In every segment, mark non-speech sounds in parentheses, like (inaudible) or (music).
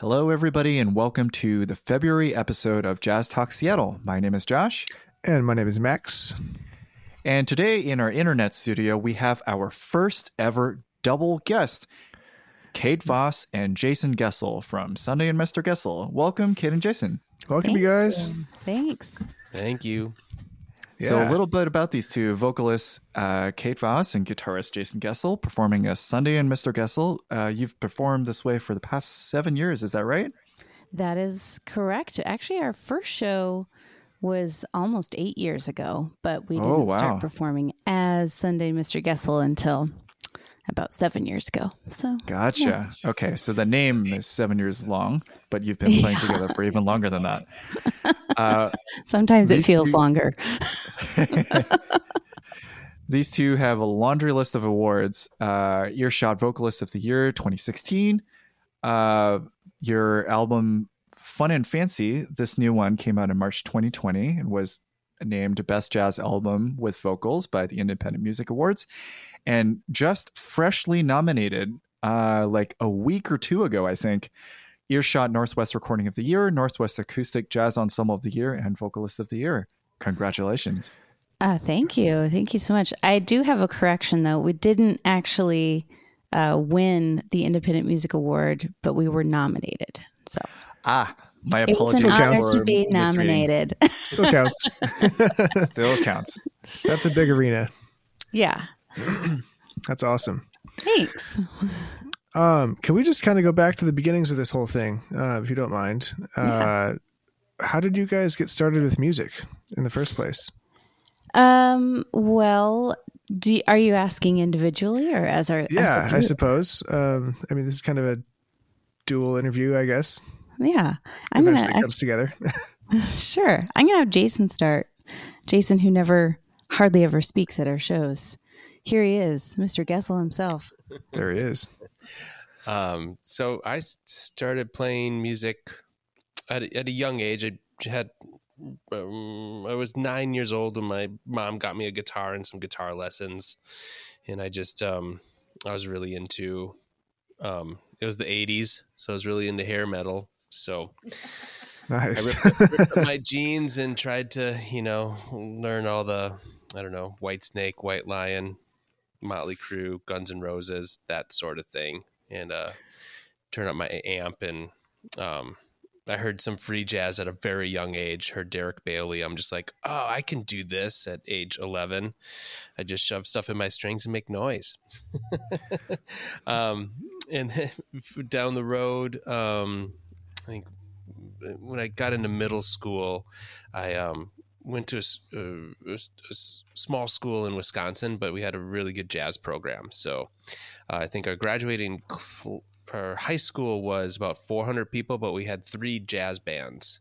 Hello, everybody, and welcome to the February episode of Jazz Talk Seattle. My name is Josh. And my name is Max. And today in our internet studio, we have our first ever double guest, Kate Voss and Jason Goessl from Sundae and Mr. Goessl. Welcome, Kate and Jason. Welcome, Thank you guys. You. Thanks. Thank you. Yeah. So a little bit about these two vocalists, uh, Kate Voss and guitarist Jason Goessl, performing a Sundae and Mr. Goessl. Uh, you've performed this way for the past seven years, is that right? That is correct. Actually, our first show was almost eight years ago, but we oh, didn't oh, wow. start performing as Sundae Mr. Goessl until about seven years ago. So gotcha. Yeah. Okay, so the name is seven years long, but you've been playing (laughs) yeah. together for even longer than that. (laughs) Uh, Sometimes it feels two... longer. (laughs) these two have a laundry list of awards: uh, Earshot Vocalist of the Year 2016. Uh, your album Fun and Fancy, this new one came out in March 2020 and was named Best Jazz Album with Vocals by the Independent Music Awards and just freshly nominated uh, like a week or two ago, I think. Earshot Northwest Recording of the Year, Northwest Acoustic Jazz Ensemble of the Year, and Vocalist of the Year. Congratulations. Uh, thank you. Thank you so much. I do have a correction, though. We didn't actually uh, win the Independent Music Award, but we were nominated. So. Ah, my apologies. It's an honor to be nominated. Still counts. (laughs) (laughs) Still counts. That's a big arena. Yeah. That's awesome. Thanks. Um, can we just kind of go back to the beginnings of this whole thing, uh, if you don't mind? Uh, yeah. How did you guys get started with music in the first place? Um, well, do, are you asking individually or as our? Yeah, as I suppose. Um, I mean, this is kind of a dual interview, I guess. Yeah, I'm Eventually gonna comes together. (laughs) sure, I'm gonna have Jason start. Jason, who never, hardly ever speaks at our shows. Here he is, Mr. Goessl himself. There he is. Um, so I started playing music at a, at a young age. I had um, I was nine years old when my mom got me a guitar and some guitar lessons, and I just um, I was really into. Um, it was the '80s, so I was really into hair metal. So nice. I ripped, ripped my (laughs) jeans and tried to, you know, learn all the I don't know, Whitesnake, White Lion, Motley Crue, Guns N' Roses, that sort of thing, and uh, turn up my amp. And um, I heard some free jazz at a very young age. Heard Derek Bailey. I'm just like, oh, I can do this at age 11. I just shove stuff in my strings and make noise. (laughs) um, and (laughs) down the road, um, I think when I got into middle school, I um, went to a, a, a, small school in Wisconsin, but we had a really good jazz program. So uh, I think our graduating our high school was about 400 people, but we had three jazz bands,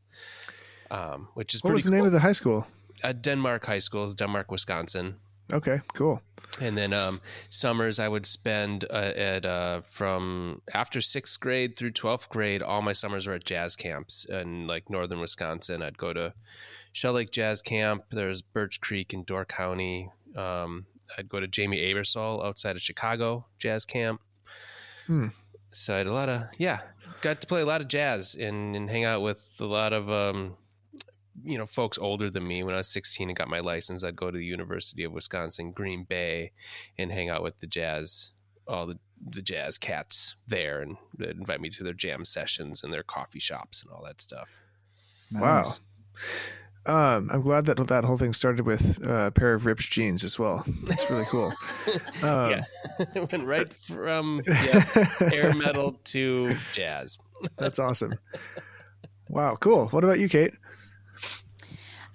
um, which is what was the cool. name of the high school? Uh, Denmark High School is Denmark, Wisconsin. Okay, cool. And then um, summers I would spend uh, at uh, from after sixth grade through twelfth grade. All my summers were at jazz camps in like northern Wisconsin. I'd go to Shell Lake Jazz Camp. There's Birch Creek in Door County. Um, I'd go to Jamey Aebersold outside of Chicago Jazz Camp. Hmm. So I had a lot of yeah, got to play a lot of jazz and, and hang out with a lot of um, you know folks older than me when i was 16 and got my license i'd go to the university of wisconsin green bay and hang out with the jazz all the, the jazz cats there and they'd invite me to their jam sessions and their coffee shops and all that stuff. Nice. wow. Um, i'm glad that that whole thing started with uh, a pair of ripped jeans as well. That's really cool. (laughs) Um, yeah. (laughs) It went right from (laughs) yeah, hair metal to jazz. That's awesome. Wow cool. What about you kate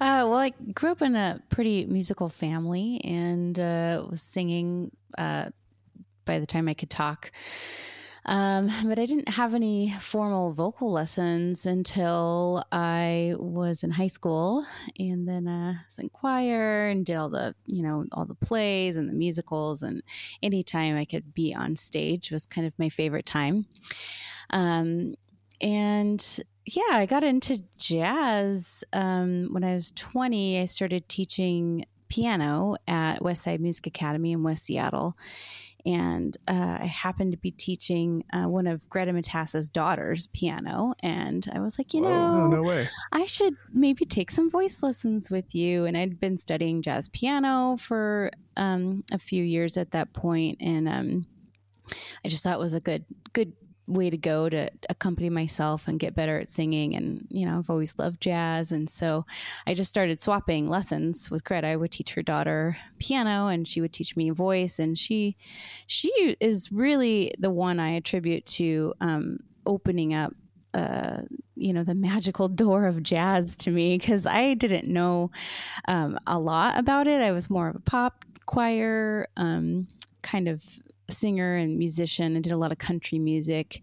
uh, well, I grew up in a pretty musical family and uh, was singing uh, by the time I could talk. Um, but I didn't have any formal vocal lessons until I was in high school, and then uh, I was in choir and did all the, you know, all the plays and the musicals, and anytime I could be on stage was kind of my favorite time. Um, and yeah, I got into jazz um, when I was 20. I started teaching piano at Westside Music Academy in West Seattle. and uh, I happened to be teaching uh, one of Greta Matassa's daughters piano, and I was like, you Whoa. know, Oh no way. I should maybe take some voice lessons with you. And I'd been studying jazz piano for um, a few years at that point, and um, I just thought it was a good good way to go to accompany myself and get better at singing. And you know, I've always loved jazz, and so I just started swapping lessons with Greta. I would teach her daughter piano, and she would teach me voice. And she she is really the one I attribute to um, opening up uh, you know the magical door of jazz to me because I didn't know um, a lot about it. I was more of a pop choir um, kind of singer and musician. and did a lot of country music.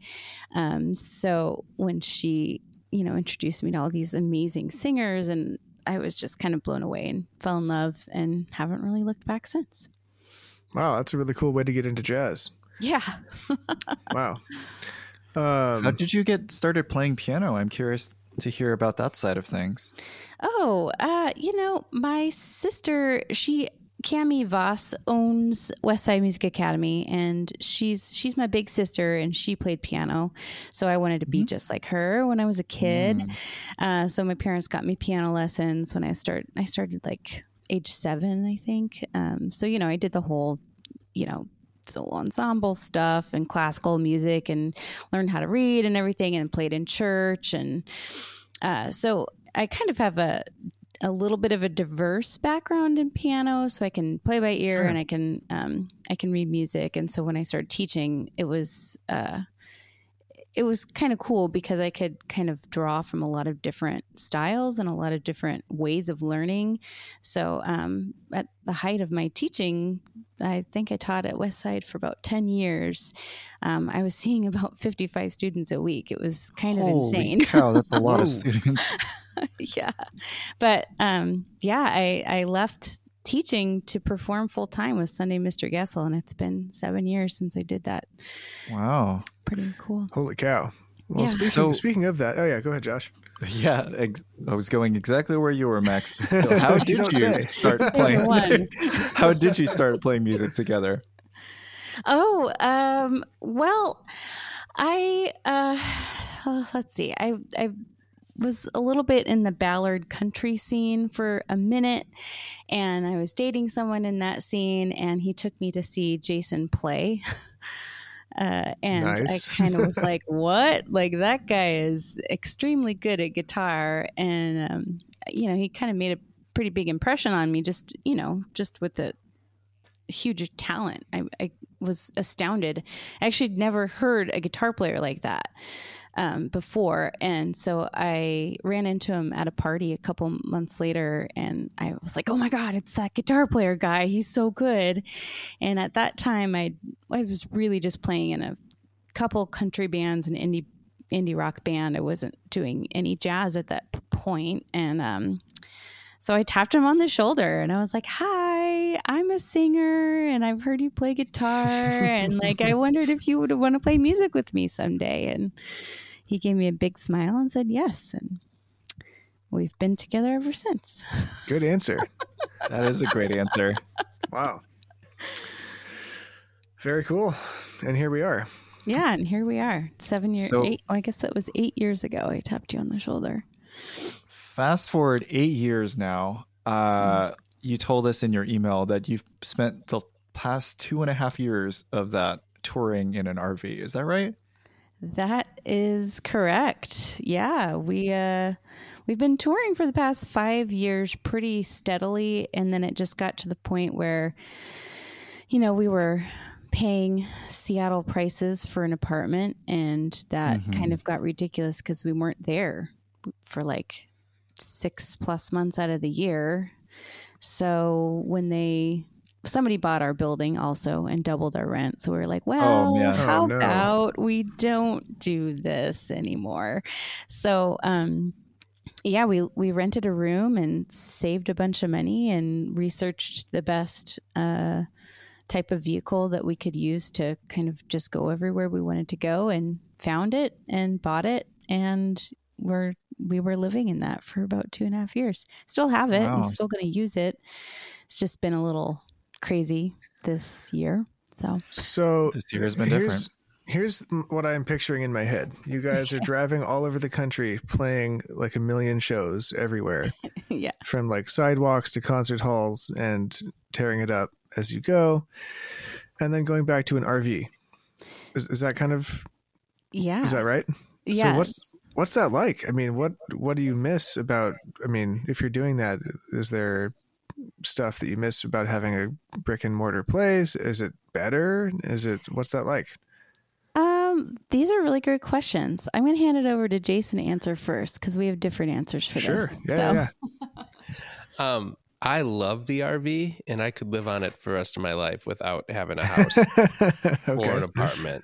Um, so when she you know introduced me to all these amazing singers and I was just kind of blown away and fell in love and haven't really looked back since. Wow, that's a really cool way to get into jazz. Yeah. (laughs) Wow. How Um, did you get started playing piano? I'm curious to hear about that side of things. Oh, uh, you know, my sister, she Cami Voss owns West Side Music Academy, and she's she's my big sister, and she played piano. So I wanted to be just like her when I was a kid. Mm. Uh, so my parents got me piano lessons when I start. I started like age seven, I think. Um, so you know, I did the whole, you know, solo ensemble stuff and classical music, and learned how to read and everything, and played in church, and uh, so I kind of have a a little bit of a diverse background in piano, so I can play by ear Sure. and I can um, I can read music. And so when I started teaching, it was uh, it was kind of cool because I could kind of draw from a lot of different styles and a lot of different ways of learning. So um, at the height of my teaching, I think I taught at Westside for about ten years. Um, I was seeing about (laughs) fifty five students a week. It was kind of insane. cow, that's a lot of (laughs) students. yeah but um yeah i i left teaching to perform full time with sundae mr goessl and it's been seven years since i did that Wow. pretty cool holy cow. Well, Yeah. speaking So- speaking of that, oh yeah, go ahead, Josh. (laughs) Yeah, ex- I was going exactly where you were, Max. (laughs) So how did don't you start playing? (laughs) how did you start playing music together? oh um well i uh oh, (sighs) let's see i i was a little bit in the Ballard country scene for a minute and I was dating someone in that scene and he took me to see Jason play. (laughs) Uh, and Nice. I kind of was like, "What? Like that guy is extremely good at guitar." And um, you know, he kind of made a pretty big impression on me. Just you know, just with the huge talent. I, I was astounded. I actually never heard a guitar player like that um, before. And so I ran into him at a party a couple months later and I was like, oh my God, it's that guitar player guy. He's so good. And at that time, I, I was really just playing in a couple country bands and indie indie rock band. I wasn't doing any jazz at that point. And um, so I tapped him on the shoulder and I was like, Hi, I'm a singer and I've heard you play guitar. and like, I wondered if you would want to play music with me someday. And he gave me a big smile and said yes. And we've been together ever since. (laughs) Good answer. That is a great answer. wow. Very cool. And here we are. Yeah. And here we are, seven years, So- eight, I guess that was eight years ago. I tapped you on the shoulder. Fast forward eight years now. Uh, you told us in your email that you've spent the past two and a half years of that touring in an RV. Is that right? That is correct. Yeah, we uh we've been touring for the past 5 years pretty steadily and then it just got to the point where you know, we were paying Seattle prices for an apartment and that Mhm. kind of got ridiculous cuz we weren't there for like 6 plus months out of the year. So when they somebody bought our building also and doubled our rent. So we were like, well, man. how Oh, no. about we don't do this anymore? So, um, yeah, we we rented a room and saved a bunch of money and researched the best uh, type of vehicle that we could use to kind of just go everywhere we wanted to go and found it and bought it and we're we were living in that for about two and a half years. Still have it. Wow. I'm still going to use it. It's just been a little crazy this year. So So This year has been here's, Here's what I'm picturing in my head. You guys are (laughs) driving all over the country, playing like a million shows everywhere, (laughs) yeah, from like sidewalks to concert halls, and tearing it up as you go, and then going back to an RV. Is, is that kind of yeah, is that right? Yeah. So what's what's that like? I mean, what what do you miss about? I mean, if you're doing that, is there stuff that you miss about having a brick and mortar place? Is it better? Is it what's that like? Um, these are really great questions. I'm going to hand it over to Jason to answer first because we have different answers for Sure. this. Yeah, So- yeah, (laughs) Um, I love the RV, and I could live on it for the rest of my life without having a house yeah. (laughs) or an apartment.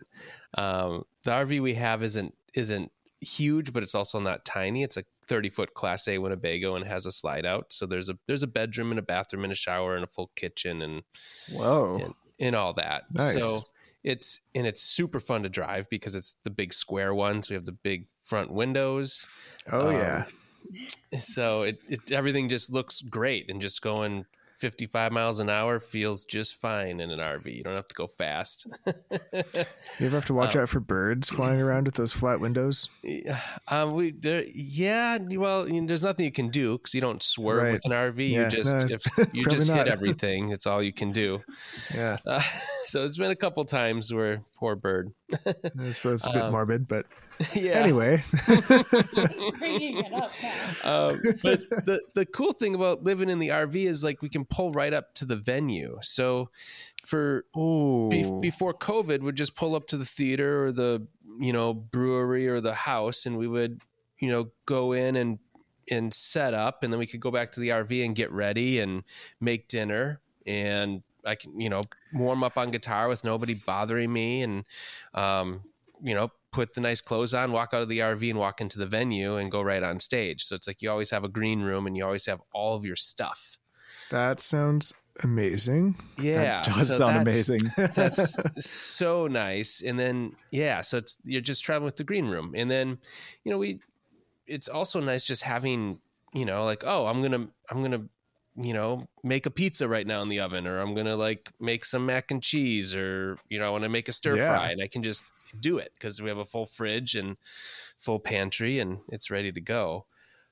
Um, the RV we have isn't isn't huge, but it's also not tiny. It's a 30 foot Class A Winnebago and has a slide out. So there's a there's a bedroom and a bathroom and a shower and a full kitchen and Whoa. and, and all that. Nice. So it's and it's super fun to drive because it's the big square one. So we have the big front windows. Oh Um, yeah. So it, it everything just looks great and just going 55 miles an hour feels just fine in an RV. You don't have to go fast. (laughs) You ever have to watch um, out for birds flying around with those flat windows? Yeah, um, we there, yeah. Well, you know, there's nothing you can do because you don't swerve Right. with an RV. Yeah, you just no, if (laughs) you just not. hit (laughs) everything. It's all you can do. Yeah, Uh, so it's been a couple times where poor bird. I suppose it's a bit Um, morbid, but (laughs) yeah. anyway. (laughs) um, but the the cool thing about living in the RV is like we can pull right up to the venue. So for be- before COVID, we'd just pull up to the theater or the you know brewery or the house, and we would you know go in and and set up, and then we could go back to the RV and get ready and make dinner, and I can you know warm up on guitar with nobody bothering me, and um, you know put the nice clothes on, walk out of the RV, and walk into the venue and go right on stage. So it's like you always have a green room, and you always have all of your stuff. That sounds amazing. Yeah, that does so sound that's- amazing. (laughs) that's (laughs) so nice and then yeah so it's you're just traveling with the green room and then you know we it's also nice just having you know like oh i'm gonna i'm gonna you know make a pizza right now in the oven or i'm gonna like make some mac and cheese or you know i want to make a stir Yeah. fry and i can just do it because we have a full fridge and full pantry and it's ready to go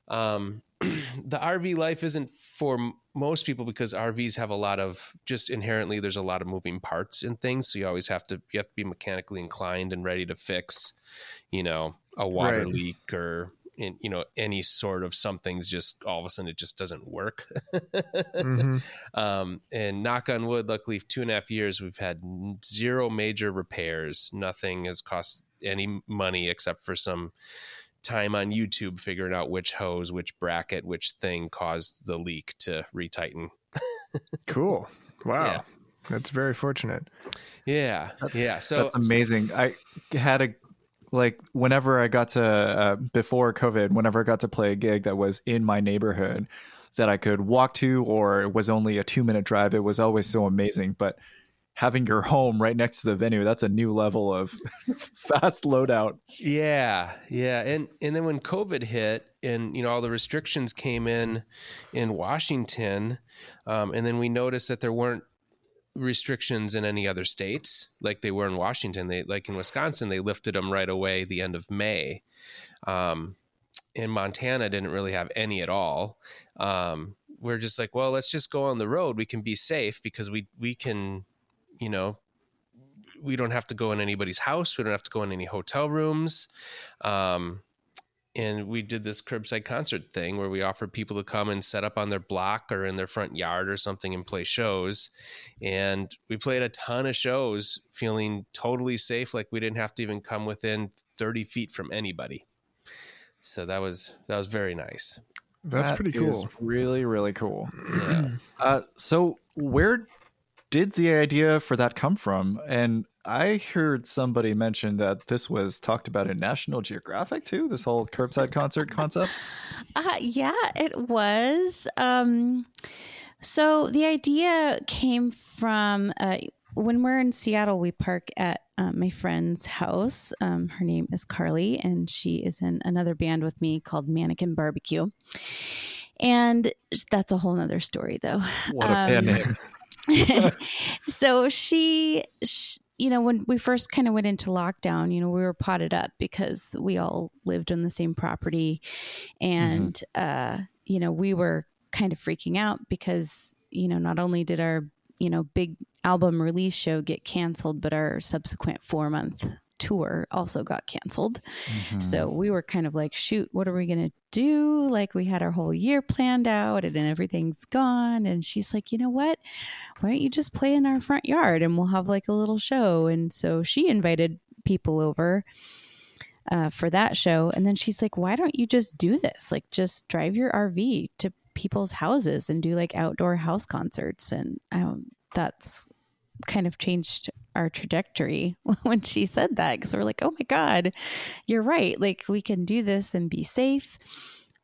um, (clears throat) the RV life isn't for m- most people because RVs have a lot of just inherently there's a lot of moving parts and things. So you always have to you have to be mechanically inclined and ready to fix, you know, a water Right. leak or in, you know any sort of something's just all of a sudden it just doesn't work. hmm (laughs) um, and knock on wood, luckily, two and a half years we've had zero major repairs. Nothing has cost any money except for some time on YouTube figuring out which hose, which bracket, which thing caused the leak to retighten. Cool. Wow. Yeah. That's very fortunate. Yeah, yeah. So That's amazing. I had a like whenever I got to uh, before COVID, whenever I got to play a gig that was in my neighborhood that I could walk to or it was only a two minute drive, it was always so amazing. But having your home right next to the venue, that's a new level of (laughs) fast loadout. Yeah, yeah, and and then when COVID hit, and you know all the restrictions came in in Washington, um, and then we noticed that there weren't restrictions in any other states like they were in Washington. They like in Wisconsin, they lifted them right away the end of May. Um, in Montana, didn't really have any at all. Um, we're just like, well, let's just go on the road. We can be safe because we we can, you know, we don't have to go in anybody's house. We don't have to go in any hotel rooms. Um, and we did this curbside concert thing where we offered people to come and set up on their block or in their front yard or something and play shows. And we played a ton of shows feeling totally safe, like we didn't have to even come within 30 feet from anybody. So that was that was very nice. That's That pretty is cool. really, really cool. Yeah. Uh, so where did the idea for that come from? And I heard somebody mention that this was talked about in National Geographic too. This whole curbside concert concept. Uh, yeah, it was. Um, so the idea came from uh, when we're in Seattle, we park at uh, my friend's house. Um, her name is Carly, and she is in another band with me called Mannequin Barbecue. And that's a whole nother story, though. What a band Um, name! (laughs) so she, sh you know, when we first kind of went into lockdown, you know, we were podded up because we all lived on the same property. And, uh, you know, we were kind of freaking out because, you know, not only did our, you know, big album release show get canceled, but our subsequent four month tour also got canceled. So we were kind of like, shoot, what are we going to do? Like, we had our whole year planned out and everything's gone. And she's like, you know what? Why don't you just play in our front yard and we'll have like a little show? And so she invited people over. Uh, for that show. And then she's like, why don't you just do this? Like, just drive your RV to people's houses and do like outdoor house concerts. And um, that's kind of changed our trajectory (laughs) when she said that because we're like, oh my God, you're right. Like, we can do this and be safe.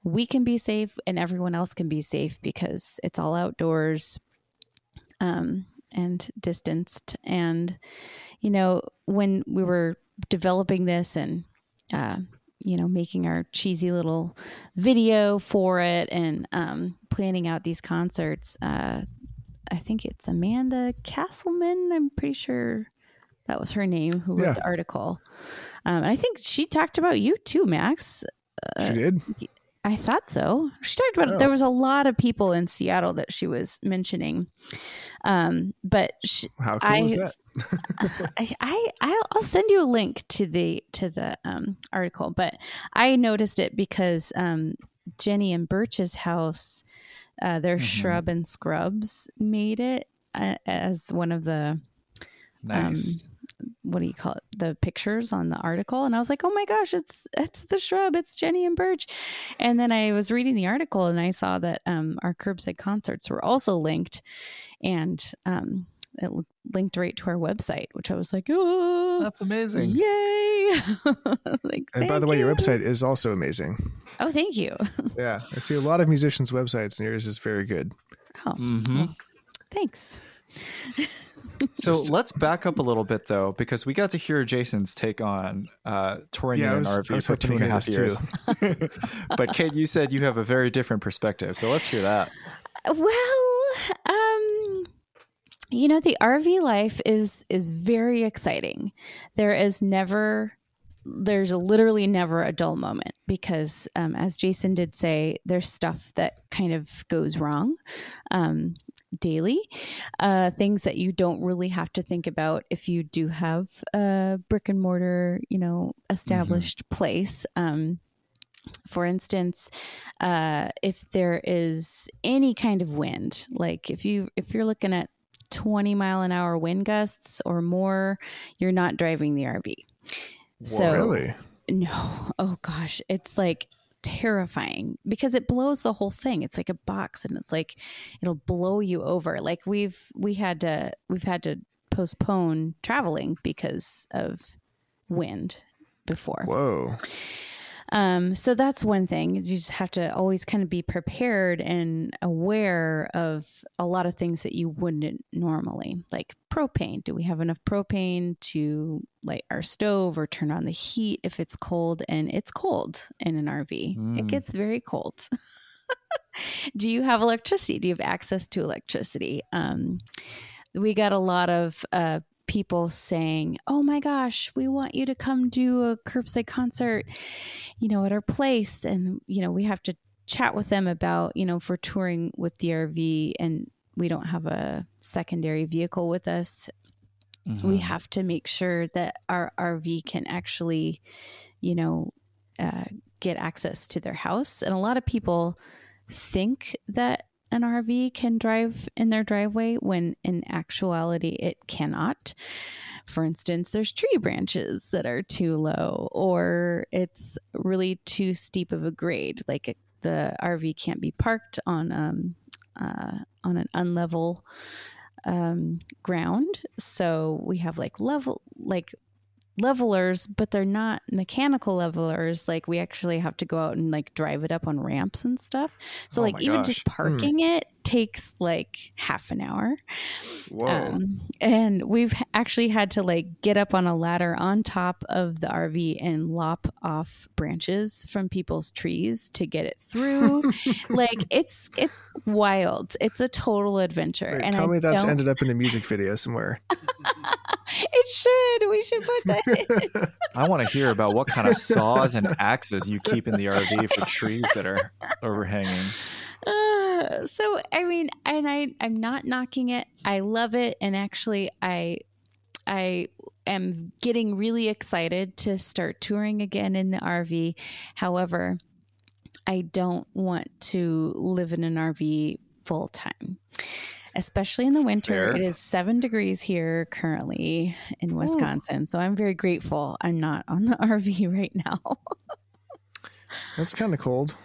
We can be safe, and everyone else can be safe because it's all outdoors um, and distanced. And, you know, when we were developing this and, uh, you know, making our cheesy little video for it and um, planning out these concerts, uh, I think it's Amanda Castleman. I'm pretty sure that was her name who wrote Yeah. the article. Um, and I think she talked about you too, Max. she did. I thought so. She talked about Oh. there was a lot of people in Seattle that she was mentioning. Um, but she, How cool I- is that? (laughs) I, I I'll, I'll send you a link to the to the um, article, but I noticed it because um, Jenny and Birch's house, uh, their Mhm. shrub and scrubs made it uh, as one of the Nice. what do you call it the pictures on the article and i was like oh my gosh it's it's the shrub it's jenny and birch and then i was reading the article and i saw that um, our curbside concerts were also linked and um, it linked right to our website which i was like oh That's amazing. yay (laughs) like, And by thank the way, your website is also amazing. oh thank you (laughs) Yeah, I see a lot of musicians' websites, and yours is very good. oh hmm thanks (laughs) So let's back up a little bit though, because we got to hear Jason's take on uh, touring Yeah, I in an was- I RV was for hoping two to and a hear half this years. but Kate, you said you have a very different perspective, so let's hear that. Well, um, you know, the RV life is is very exciting. There is never there's literally never a dull moment because um, as jason did say there's stuff that kind of goes wrong um, daily uh, things that you don't really have to think about if you do have a brick and mortar you know established place um, for instance uh, if there is any kind of wind like if you if you're looking at 20 mile an hour wind gusts or more you're not driving the rv so really? no. Oh gosh. It's like terrifying because it blows the whole thing. It's like a box and it's like it'll blow you over. Like we've we had to we've had to postpone traveling because of wind before. Whoa. Um, so that's one thing. You just have to always kind of be prepared and aware of a lot of things that you wouldn't normally, like propane. Do we have enough propane to light our stove or turn on the heat if it's cold? And it's cold in an RV. It Mm. gets very cold. (laughs) Do you have electricity? Do you have access to electricity? Um, we got a lot of uh, people saying, "Oh my gosh, we want you to come do a curbside concert, you know, at our place." And you know, we have to chat with them about, you know, if we're touring with the RV and we don't have a secondary vehicle with us, Mm-hmm. we have to make sure that our RV can actually, you know, uh, get access to their house. And a lot of people think that an RV can drive in their driveway when in actuality it cannot. For instance, there's tree branches that are too low, or it's really too steep of a grade. Like it, the RV can't be parked on um, uh, on an unlevel um, ground. So we have like level, like levelers, but they're not mechanical levelers. Like we actually have to go out and like drive it up on ramps and stuff. So Oh like even gosh. just parking it takes like half an hour. Whoa. Um, and we've actually had to like get up on a ladder on top of the RV and lop off branches from people's trees to get it through. (laughs) like it's it's wild. It's a total adventure. Wait, and tell I me that's don't- ended up in a (laughs) music video somewhere. It should. We should put that. in. (laughs) I want to hear about what kind of saws and axes you keep in the RV for trees that are overhanging. Uh, so I mean, and I I'm not knocking it. I love it, and actually, I I am getting really excited to start touring again in the RV. However, I don't want to live in an RV full time. Especially in the winter, Fair. it is seven degrees here currently in Wisconsin. So I'm very grateful I'm not on the (laughs) RV right now. That's kind of cold.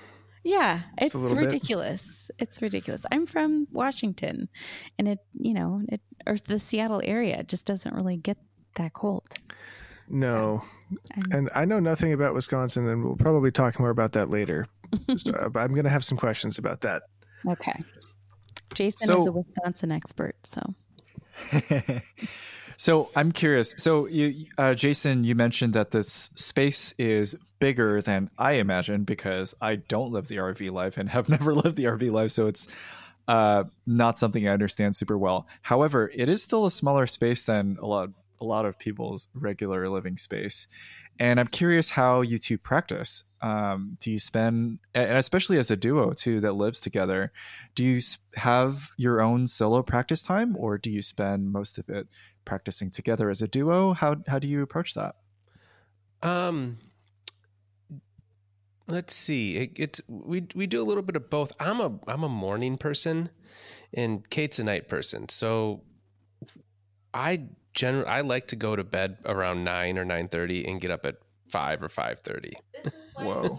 Yeah, Just it's a little bit. ridiculous. It's ridiculous. I'm from Washington, and it, you know, it or the Seattle area just doesn't really get that cold. No. I'm- And I know nothing about Wisconsin, and we'll probably talk more about that later. (laughs) so, uh, but I'm going to have some questions about that. Okay. Jason So- is a Wisconsin expert, so (laughs) so I'm curious. So you, uh, Jason, you mentioned that this space is bigger than I imagined because I don't live the RV life and have (laughs) never lived the RV life, so it's uh, not something I understand super well. However, it is still a smaller space than a lot a lot of people's regular living space. And I'm curious how you two practice. Um, do you spend, and especially as a duo too that lives together, do you have your own solo practice time, or do you spend most of it practicing together as a duo? How how do you approach that? Um, let's see. It, it's we we do a little bit of both. I'm a I'm a morning person, and Kate's a night person. So I generally I like to go to bed around nine or nine thirty and get up at five or five thirty. Whoa!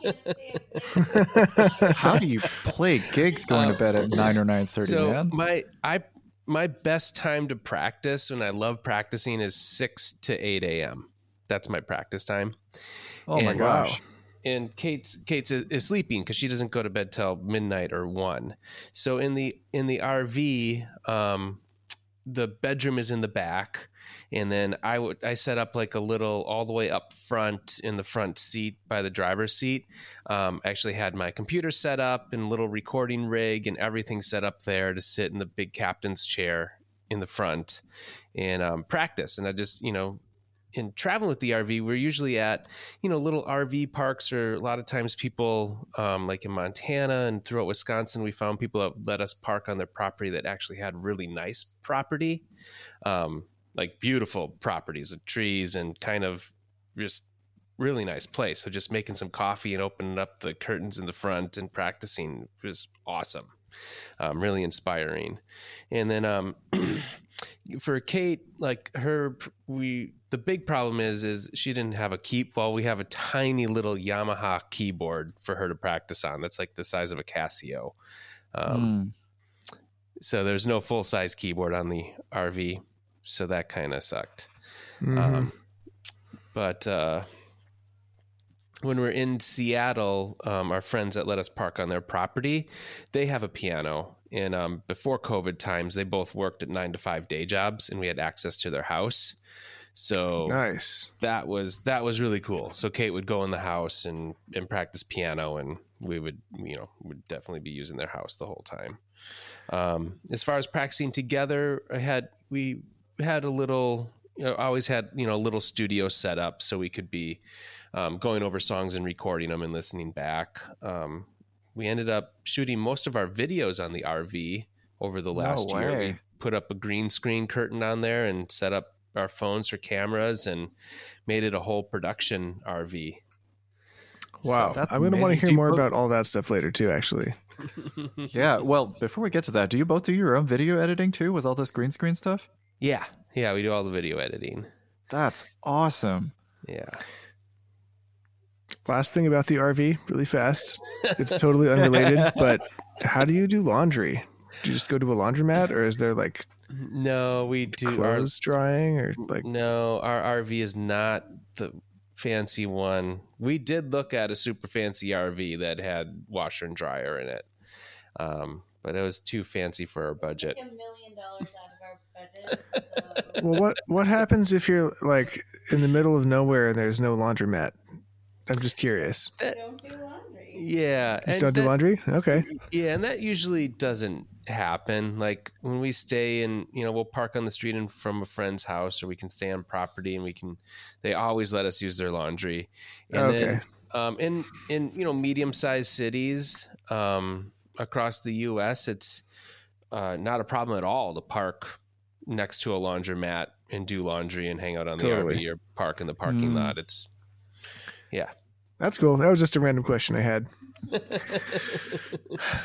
(laughs) How do you play gigs going to bed at nine or nine thirty, so man? my I my best time to practice and I love practicing is six to eight a.m. That's my practice time. Oh my and- gosh! And Kate's Kate's is, sleeping because she doesn't go to bed till midnight or one. So in the in the RV, um, the bedroom is in the back, and then I would I set up like a little all the way up front in the front seat by the driver's seat. Um, I actually had my computer set up and little recording rig and everything set up there to sit in the big captain's chair in the front and um, practice. And I just you know. In traveling with the RV, we're usually at you know little RV parks or a lot of times people um, like in Montana and throughout Wisconsin we found people that let us park on their property that actually had really nice property. Um, like beautiful properties of trees and kind of just really nice place. So just making some coffee and opening up the curtains in the front and practicing was awesome. Um, really inspiring. And then um, (clears throat) for Kate, like her, we the big problem is is she didn't have a keep. Well, we have a tiny little Yamaha keyboard for her to practice on. That's like the size of a Casio. Um, Mm. So there's no full size keyboard on the RV. So that kind of sucked. Mhm. Um, but uh, when we're in Seattle, um, our friends that let us park on their property, they have a piano. And um, before COVID times, they both worked at nine to five day jobs, and we had access to their house. So nice. that was that was really cool. So Kate would go in the house and and practice piano, and we would you know would definitely be using their house the whole time. Um, as far as practicing together, I had we had a little you know always had you know a little studio set up so we could be um, going over songs and recording them and listening back. Um, we ended up shooting most of our videos on the RV over the No last year. We put up a green screen curtain on there and set up our phones for cameras and made it a whole production RV. Wow. that's I'm going to want to hear more both- about all that stuff later, too, actually. (laughs) Yeah. Well, before we get to that, do you both do your own video editing too with all this green screen stuff? yeah, yeah, we do all the video editing. That's awesome. Yeah. Last thing about the RV, really fast. It's (laughs) totally unrelated, but how do you do laundry? Do you just go to a laundromat or is there like No, we do our- clothes drying or like No, our RV is not the fancy one. We did look at a super fancy RV that had washer and dryer in it, um, but it was too fancy for our budget. A million dollars out of our budget. (laughs) well what what happens if you're like in the middle of nowhere and there's no laundromat? I'm just curious. don't do laundry. Yeah, You and still do that- laundry? Okay. Yeah, and that usually doesn't happen. Like when we stay and you know we'll park on the street and from a friend's house, or we can stay on property and we can. They always let us use their laundry. And Okay. then um, in in you know medium sized cities um, across the U.S., it's uh, not a problem at all to park next to a laundromat and do laundry and hang out on the Totally. RV or park in the parking Mm. lot. It's That's cool. That was just a random question I had. (laughs)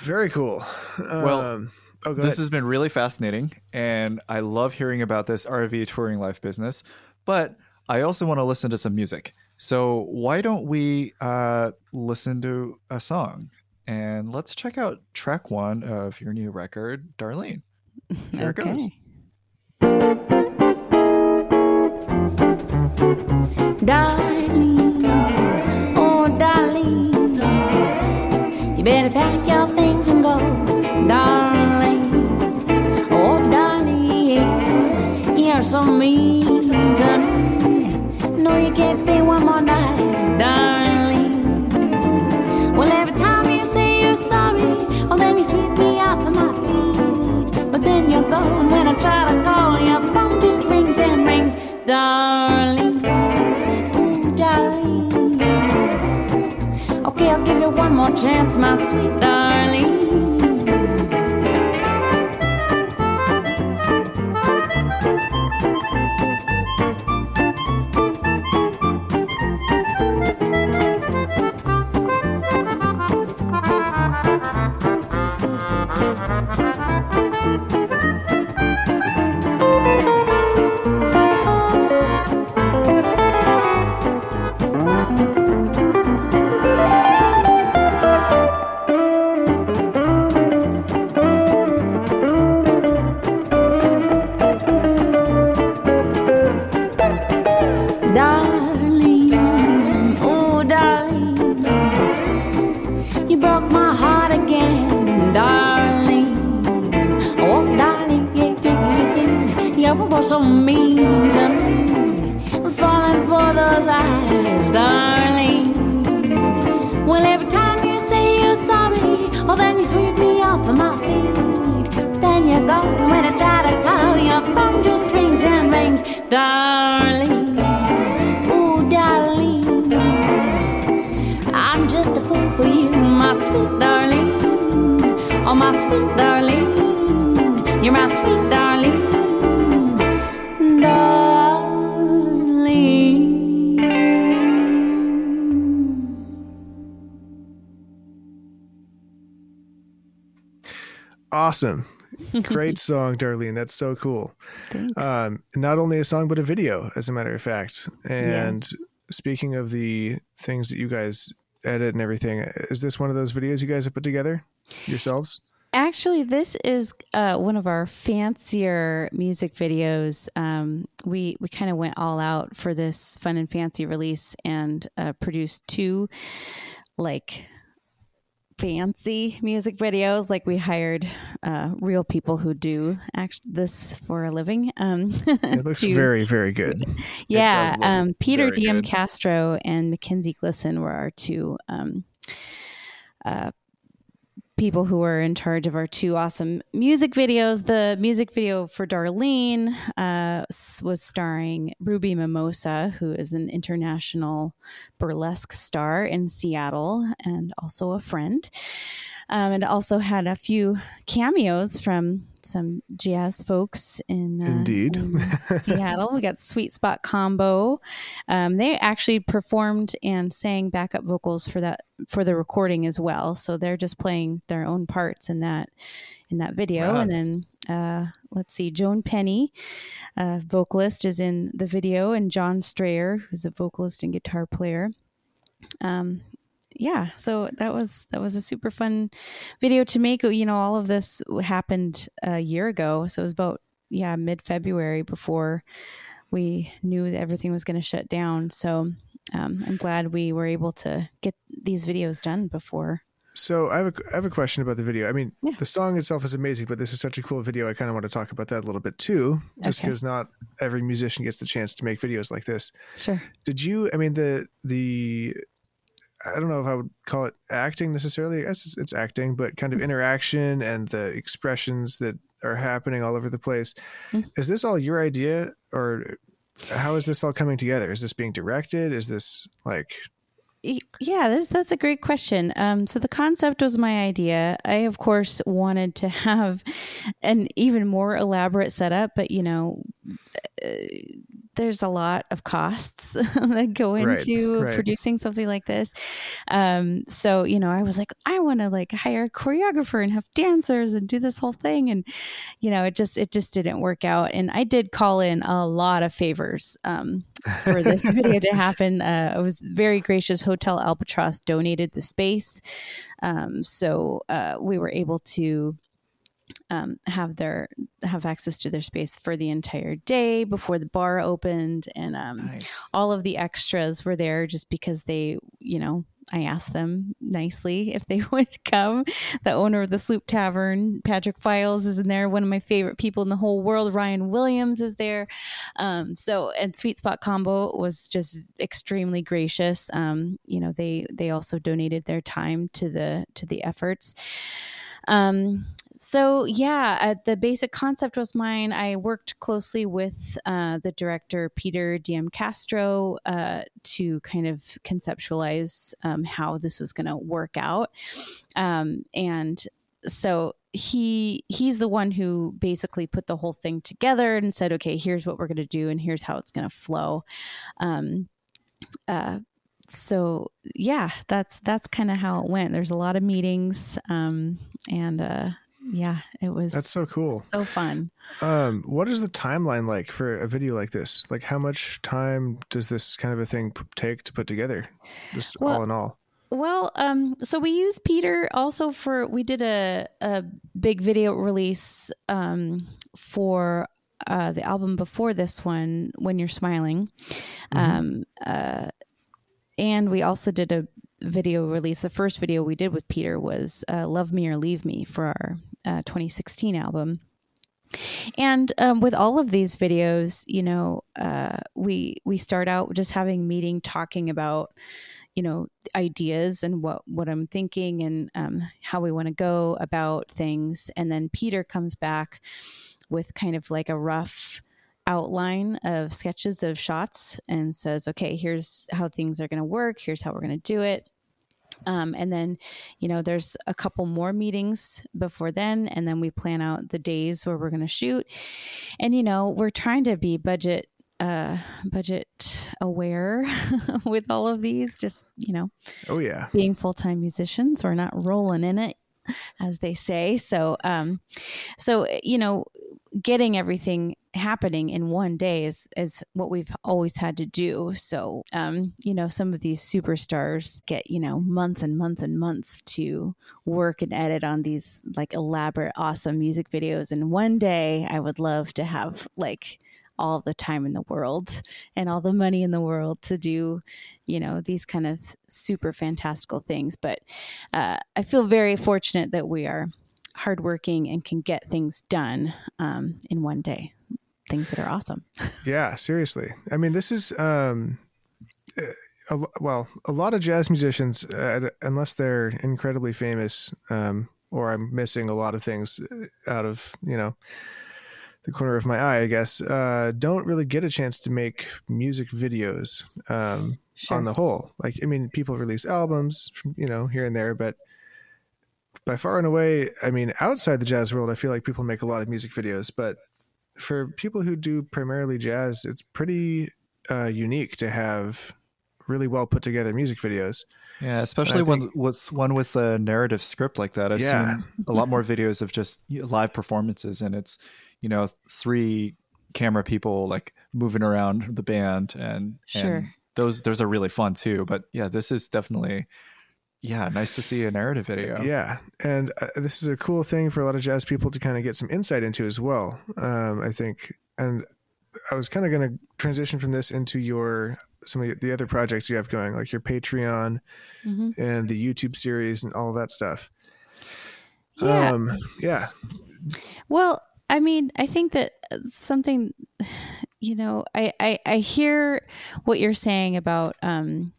Very cool. Well, um, oh, this ahead. has been really fascinating, and I love hearing about this RV touring life business. But I also want to listen to some music. So why don't we uh, listen to a song? And let's check out track one of your new record, Darlene. Here it goes. Darling, better pack your things and go, darling. Oh darling, you're so mean to me. No, you can't stay one more night, darling. Well, every time you say you're sorry, oh then you sweep me off of my feet. But then you're gone when I try to call your phone just rings and rings, darling. I'll give you one more chance, my sweet darling. Awesome. Great (laughs) song, Darlene. That's so cool. Thanks. Um, not only a song, but a video, as a matter of fact. And speaking of the things that you guys edit and everything, is this one of those videos you guys have put together yourselves? Actually, this is uh, one of our fancier music videos. Um, we we kind of went all out for this fun and fancy release and uh, produced two like fancy music videos. Like we hired uh, real people who do act this for a living. Um, (laughs) It looks to- very, very good. (laughs) yeah, um, Peter Diem. Castro and Mackenzie Glisson were our two um, uh, people who were in charge of our two awesome music videos. The music video for Darlene uh, was starring Ruby Mimosa, who is an international burlesque star in Seattle and also a friend. Um, and also had a few cameos from some jazz folks in, uh, Indeed. in (laughs) Seattle. We got Sweet Spot Combo. Um, they actually performed and sang backup vocals for that for the recording as well. So they're just playing their own parts in that in that video. Wow. And then uh, let's see, Joan Penny, uh, vocalist, is in the video, and John Strayer, who's a vocalist and guitar player. Um, yeah, so that was that was a super fun video to make. You know, all of this happened a year ago, so it was about yeah, mid February before we knew that everything was going to shut down. So um, I'm glad we were able to get these videos done before. So I have a, I have a question about the video. I mean, Yeah. the song itself is amazing, but this is such a cool video. I kind of want to talk about that a little bit too, just Okay. because not every musician gets the chance to make videos like this. Sure. Did you? I mean, the the I don't know if I would call it acting necessarily. I guess it's, it's acting, but kind of interaction and the expressions that are happening all over the place. Mhm. Is this all your idea, or how is this all coming together? Is this being directed? Is this like Yeah, this, that's a great question. Um, so the concept was my idea. I, of course, wanted to have an even more elaborate setup, but you know, uh, there's a lot of costs (laughs) that go into right. producing something like this. Um, so you know, I was like, I want to like hire a choreographer and have dancers and do this whole thing, and you know, it just it just didn't work out. And I did call in a lot of favors um, for this (laughs) video to happen. Uh, I was very gracious. Hotel Albatross donated the space, um, so uh, we were able to um, have their have access to their space for the entire day before the bar opened, and um, Nice. all of the extras were there just because they, you know, I asked them nicely (laughs) if they (laughs) would come. The owner of the Sloop Tavern, Patrick Files, is in there. One of my favorite people in the whole world, Ryan Williams, is there. Um, so, and Sweet Spot Combo was just extremely gracious. Um, you know, they they also donated their time to the to the efforts. Um, so yeah, uh, the basic concept was mine. I worked closely with uh, the director Peter Diem Castro uh, to kind of conceptualize um, how this was going to work out, um, and so he he's the one who basically put the whole thing together and said, okay, here's what we're going to do, and here's how it's going to flow. Um, uh, so yeah, that's that's kind of how it went. There's a lot of meetings, um, and uh, yeah, it was that's so cool? so fun. Um, what is the timeline like for a video like this? Like, how much time does this kind of a thing p- take to put together? Just Well, all in all. Well, um, so we used Peter also for we did a a big video release um, for uh, the album before this one, When You're Smiling, um, uh, and we also did a video release. The first video we did with Peter was uh, "Love Me or Leave Me" for our uh, 2016 album. And um, with all of these videos, you know, uh, we we start out just having meeting, talking about you know ideas and what what i'm thinking and um, how we want to go about things. And then peter comes back with kind of like a rough outline of sketches of shots and says okay here's how things are going to work. Here's how we're going to do it um, and then you know there's a couple more meetings before then and then we plan out the days where we're going to shoot and you know we're trying to be budget uh budget aware (laughs) with all of these just you know Oh yeah. being full-time musicians we're not rolling in it as they say so um so you know getting everything happening in one day is is what we've always had to do. So um you know some of these superstars get you know months and months and months to work and edit on these like elaborate awesome music videos. And one day i would love to have like all the time in the world and all the money in the world to do you know these kind of super fantastical things. But uh, i feel very fortunate that we are hardworking and can get things done um, in one day things that are awesome (laughs) Yeah, seriously. I mean, this is um, uh, a, well, a lot of jazz musicians, uh, unless they're incredibly famous, um, or I'm missing a lot of things uh, out of you know the corner of my eye, I guess, uh, don't really get a chance to make music videos. Um, on the whole, like I mean, people release albums, you know, here and there, but by far and away, I mean, outside the jazz world, I feel like people make a lot of music videos, but for people who do primarily jazz, it's pretty uh, unique to have really well put together music videos. Yeah, especially think- one with one with a narrative script like that. I've Yeah. seen a lot more videos of just live performances, and it's you know three camera people like moving around the band, and Sure. and those those are really fun too. But yeah, this is definitely yeah, nice to see a narrative video. Yeah, and uh, this is a cool thing for a lot of jazz people to kind of get some insight into as well. Um, I think, and I was kind of going to transition from this into your some of the other projects you have going, like your Patreon Mhm. and the YouTube series and all that stuff. Yeah. Um, yeah. Well, I mean, I think that uh, something, (sighs) you know, I, I, I hear what you're saying about, um,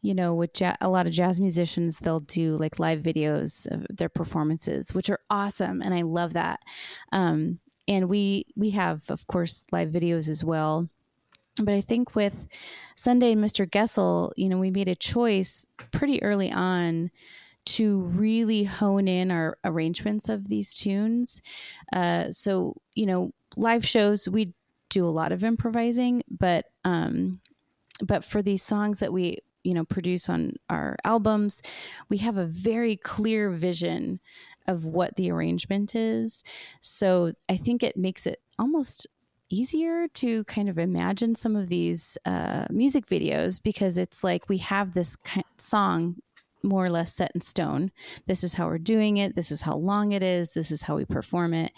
you know, with ja- a lot of jazz musicians, they'll do like live videos of their performances, which are awesome, and I love that. Um, and we we have, of course, live videos as well. But I think with Sundae and Mr. Goessl, you know, we made a choice pretty early on to really hone in our arrangements of these tunes. Uh, so, you know, live shows, we do a lot of improvising, but um, but for these songs that we you know produce on our albums, we have a very clear vision of what the arrangement is. So I think it makes it almost easier to kind of imagine some of these uh, music videos because it's like we have this song more or less set in stone. This is how we're doing it. This is how long it is. This is how we perform it.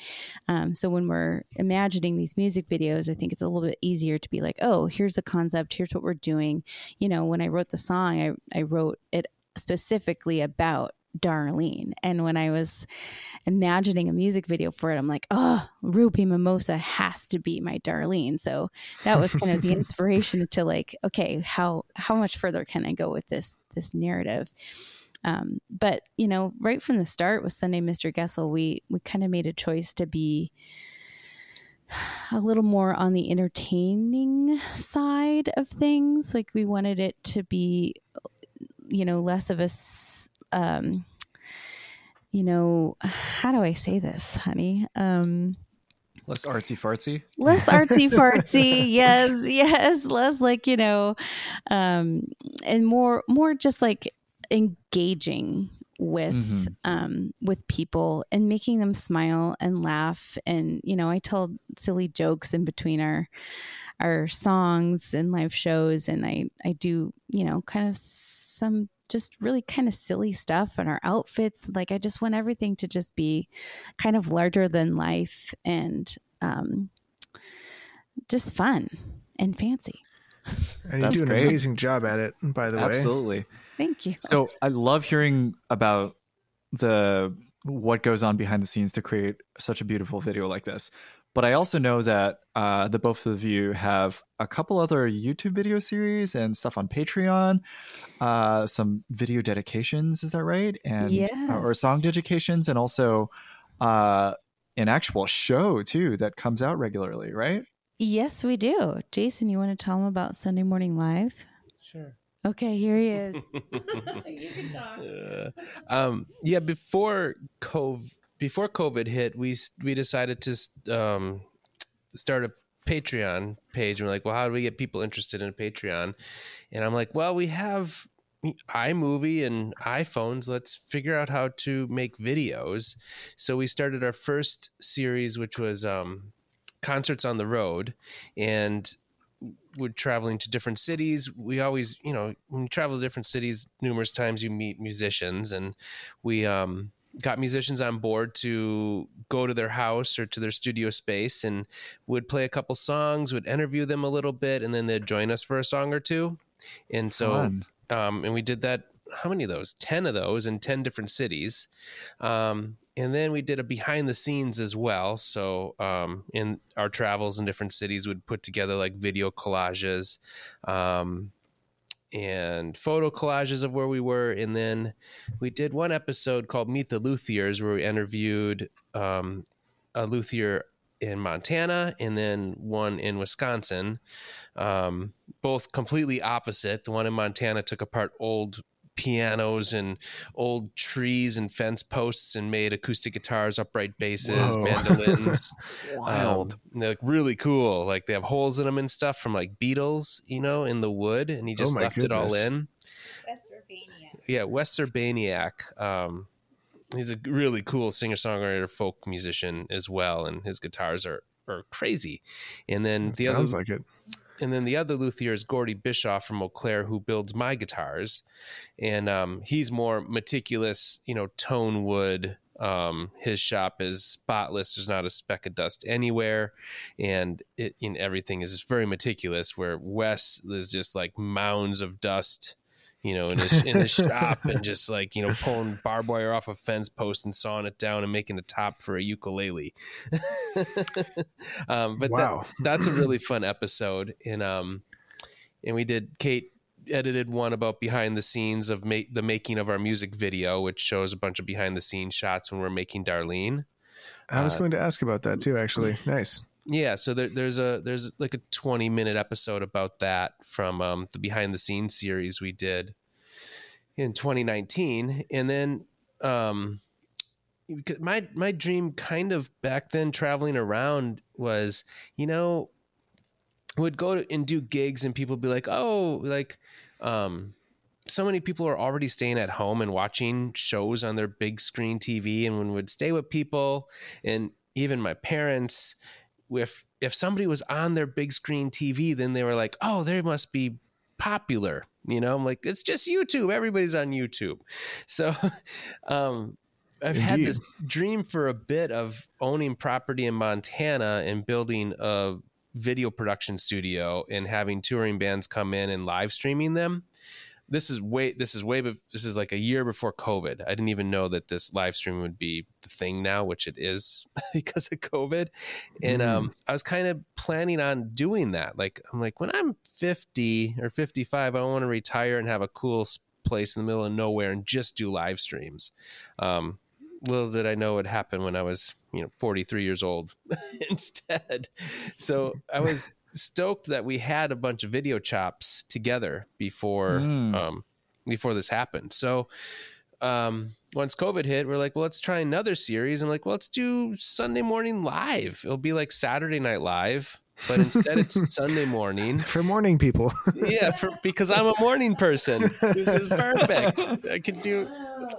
Um, so when we're imagining these music videos, I think it's a little bit easier to be like, oh, here's the concept. Here's what we're doing. You know, when I wrote the song, I, I wrote it specifically about Darlene. And when I was imagining a music video for it, I'm like, oh, Ruby Mimosa has to be my Darlene. So that was kind of the (laughs) inspiration to like, okay, how how much further can I go with this this narrative? Um, but you know, right from the start with Sundae Mr. Goessl, we we kind of made a choice to be a little more on the entertaining side of things. Like we wanted it to be, you know, less of a, um, you know, how do I say this, honey? Um, Less artsy fartsy. less (laughs) artsy fartsy yes yes less like you know um and more more just like engaging with Mhm. um with people and making them smile and laugh and you know i tell silly jokes in between our our songs and live shows and i i do you know kind of some just really kind of silly stuff and our outfits like i just want everything to just be kind of larger than life and um just fun and fancy And That's you do an great. amazing job at it, by the way. Absolutely. thank you So I love hearing about the what goes on behind the scenes to create such a beautiful video like this. But I also know that uh, the both of you have a couple other YouTube video series and stuff on Patreon, uh, some video dedications. Is that right? And uh, or song dedications, and also uh, an actual show too that comes out regularly, right? yes we do jason you want to tell them about sunday morning live Sure. okay here he is (laughs) You Uh, (laughs) um, yeah, before COVID, before COVID hit, we we decided to um, start a Patreon page. And we're like, well, how do we get people interested in Patreon? And I'm like, well, we have iMovie and iPhones. Let's figure out how to make videos. So we started our first series, which was um, concerts on the road, and we're traveling to different cities. We always, you know, when you travel to different cities numerous times, you meet musicians, and we um, got musicians on board to go to their house or to their studio space and would play a couple songs, would interview them a little bit, and then they'd join us for a song or two. And so, um, and we did that. How many of those? Ten of those in ten different cities. Um, and then we did a behind the scenes as well. So um, in our travels in different cities, would put together like video collages um, and photo collages of where we were. And then we did one episode called Meet the Luthiers, where we interviewed um, a luthier in Montana and then one in Wisconsin. Um, both completely opposite. The one in Montana took apart old pianos and old trees and fence posts and made acoustic guitars, upright basses, Whoa. mandolins. (laughs) Wild. Um, they're like really cool. Like they have holes in them and stuff from like beetles, you know, in the wood, and he just Oh my left it all goodness. in. Yeah, Wester Baniak. Um, he's a really cool singer songwriter, folk musician as well, and his guitars are are crazy. And then the Sounds other like it. And then the other luthier is Gordy Bischoff from Eau Claire, who builds my guitars, and um, he's more meticulous, you know, tone wood. Um, his shop is spotless. There's not a speck of dust anywhere, and you everything is very meticulous. Where Wes is just like mounds of dust you know, in his in his shop and just like you know pulling barbed wire off a fence post and sawing it down and making a top for a ukulele. (laughs) um, but Wow. that, that's a really fun episode, and um, and we did Kate edited one about behind the scenes of make the making of our music video, which shows a bunch of behind the scenes shots when we're making Darlene. I was Uh, going to ask about that too. Actually, nice. Yeah, so there, there's a there's like a 20 minute episode about that from um, the behind the scenes series we did in 2019, and then um, my my dream kind of back then traveling around was you know would go and do gigs and people be like oh like um so many people are already staying at home and watching shows on their big screen TV and when would stay with people. And even my parents if if somebody was on their big screen TV then they were like oh they must be popular you know? I'm like it's just YouTube. Everybody's on YouTube. (laughs) So um I've had this dream for a bit of owning property in Montana and building a video production studio and having touring bands come in and live streaming them. This is way this is way bef- this is like a year before COVID. I didn't even know that this live stream would be the thing now, which it is (laughs) because of COVID. And um I was kind of planning on doing that. Like I'm like when I'm 50 or 55, I want to retire and have a cool place in the middle of nowhere and just do live streams. Um little did I know it happened when I was, you know, 43 years old (laughs) instead. So I was stoked that we had a bunch of video chops together before Mm. um before this happened. So um once COVID hit, we're like, well, let's try another series. I'm like, well, let's do Sunday morning live. It'll be like Saturday night live, but instead it's (laughs) Sunday morning For morning people, (laughs) yeah, for, because I'm a morning person. This is perfect. I can do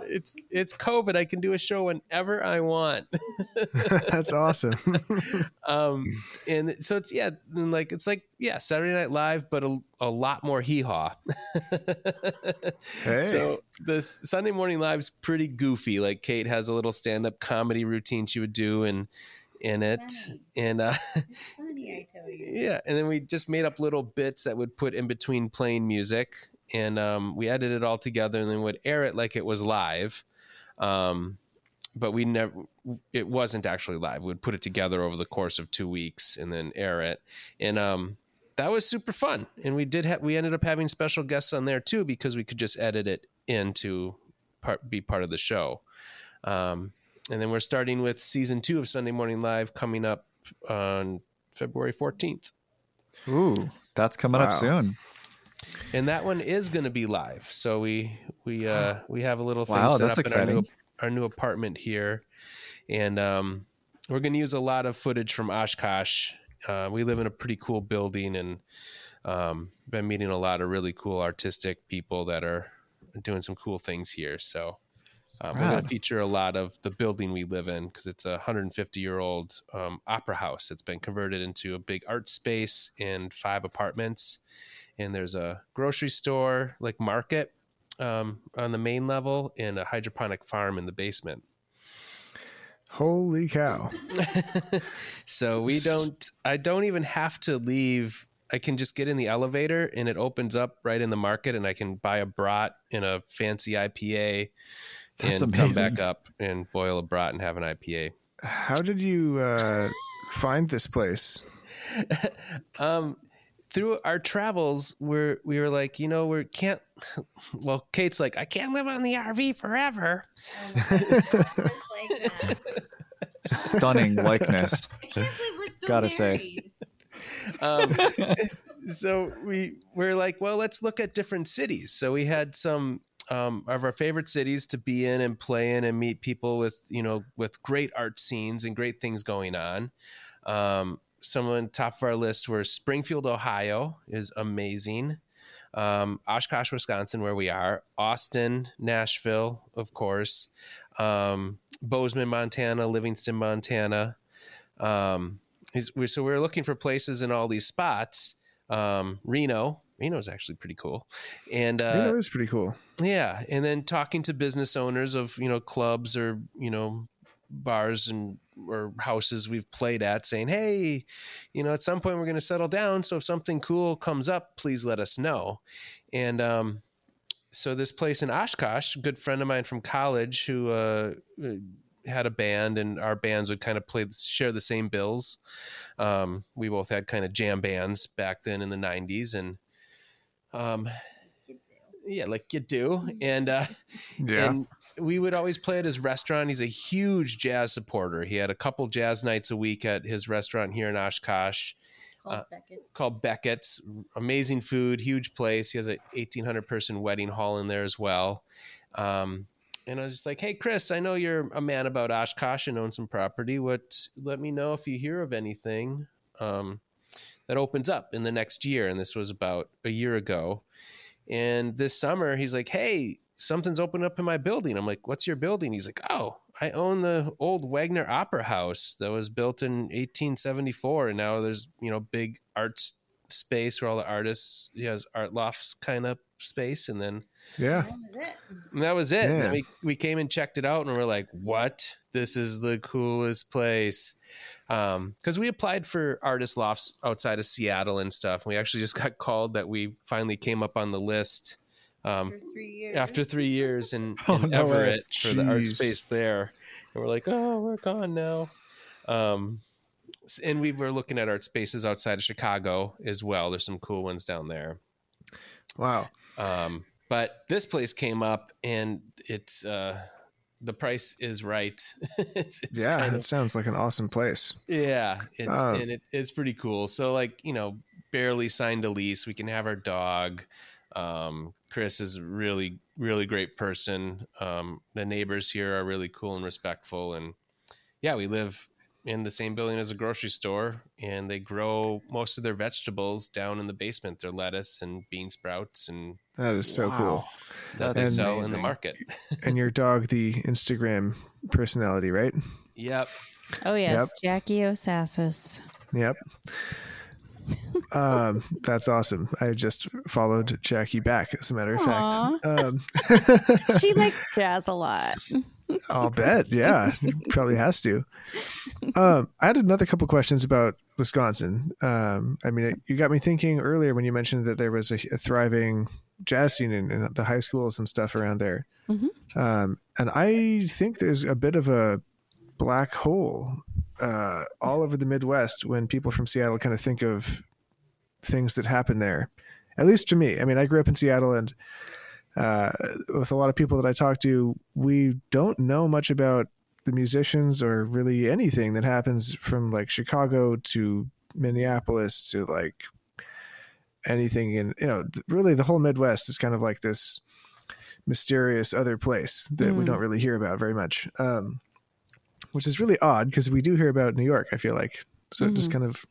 it's it's COVID. I can do a show whenever I want. (laughs) that's awesome. (laughs) Um, and so it's yeah, and like it's like yeah, Saturday Night Live, but a, a lot more hee haw. (laughs) Hey. So the Sunday morning live's pretty goofy. Like Kate has a little stand up comedy routine she would do and in it, and uh, Funny, I tell you. Yeah, and then we just made up little bits that would put in between playing music, and um, we edited it all together, and then would air it like it was live. Um, but we never, it wasn't actually live. We'd put it together over the course of two weeks and then air it, and um, that was super fun. And we did have, we ended up having special guests on there too because we could just edit it in to part, be part of the show. Um, and then we're starting with season two of Sunday Morning Live coming up on February 14th. Ooh, that's coming Wow. up soon. And that one is going to be live. So we we uh (gasps) we have a little thing Wow, set up in our new, our new apartment here. And um we're going to use a lot of footage from Oshkosh. Uh, we live in a pretty cool building and um been meeting a lot of really cool artistic people that are doing some cool things here. So um, we're going to feature a lot of the building we live in because it's a 150 year old um, opera house that's been converted into a big art space and five apartments. And there's a grocery store, like market, um, on the main level, and a hydroponic farm in the basement. Holy cow! (laughs) so we don't. I don't even have to leave. I can just get in the elevator and it opens up right in the market, and I can buy a brat and a fancy IPA, That's and come back up and boil a brat and have an IPA. How did you uh, find this place? (laughs) um through our travels we're we were like you know we can't (laughs) well kate's like i can't live on the rv forever. Stunning likeness. (laughs) Gotta say. um, (laughs) so we we're like well let's look at different cities. So we had some um, of our favorite cities to be in and play in and meet people with you know with great art scenes and great things going on. Um, some on top of our list were springfield ohio is amazing. Um, oshkosh wisconsin where we are. Austin nashville of course. Um, bozeman montana livingston montana. Um, we- so we are looking for places in all these spots. Um, Reno. Reno's actually pretty cool, and uh, Reno is pretty cool. yeah, and then talking to business owners of you know clubs or you know bars and or houses we've played at, saying, "Hey, you know, at some point we're going to settle down. So if something cool comes up, please let us know." And um, so this place in Oshkosh, a good friend of mine from college who uh, had a band, and our bands would kind of play share the same bills. Um, we both had kind of jam bands back then in the '90s, and um, yeah, like you do, and uh, Yeah. and we would always play at his restaurant. He's a huge jazz supporter. He had a couple jazz nights a week at his restaurant here in Oshkosh Uh, called Beckett's. Amazing food, huge place. He has a 1,800 person wedding hall in there as well. Um, and I was just like, "Hey, Chris, I know you're a man about Oshkosh and own some property. What? Let me know if you hear of anything um, that opens up in the next year." And this was about a year ago. And this summer, he's like, "Hey, something's opened up in my building." I'm like, "What's your building?" He's like, "Oh, I own the old Wagner Opera House that was built in 1874, and now there's you know big arts space where all the artists he has art lofts kind of space, and then Yeah. and that was it. And then Yeah. we we came and checked it out, and we're like, "What? This is the coolest place." Um, because we applied for artist lofts outside of Seattle and stuff. and We actually just got called that we finally came up on the list um, three years. after three years in, (laughs) Oh, in no way. Everett for the art space there. And we're like, oh, we're gone now. Um, and we were looking at art spaces outside of Chicago as well. There's some cool ones down there. Wow. Um, but this place came up and it's uh, the price is right. (laughs) it's, it's Yeah, kind that of- sounds like an awesome place. yeah, it's Oh. and it, it's pretty cool. So like you know, barely signed a lease. We can have our dog. Um, Chris is a really really great person. Um, the neighbors here are really cool and respectful, and yeah, we live in the same building as a grocery store, and they grow most of their vegetables down in the basement. Their lettuce and bean sprouts, and That is so cool. that they That's sell in the market. (laughs) And your dog, the Instagram personality, right? yep. Oh yes, yep. Jackie O'Sassis. Yep. Um, that's awesome. I just followed Jackie back, as a matter of fact. Um, (laughs) She likes (laughs) jazz a lot. I'll bet. Yeah, probably has to. Um, I had another couple questions about Wisconsin. Um, I mean, it, you got me thinking earlier when you mentioned that there was a, a thriving jazz scene in, in the high schools and stuff around there. Mhm. Um, and I think there's a bit of a black hole uh, all over the Midwest when people from Seattle kind of think of things that happen there. At least to me. I mean, I grew up in Seattle and uh, with a lot of people that I talk to, we don't know much about the musicians or really anything that happens from like Chicago to Minneapolis to like anything in, you know, really the whole Midwest is kind of like this mysterious other place that we Mm. don't really hear about very much. Um, which is really odd because we do hear about New York, I feel like. So it just kind of,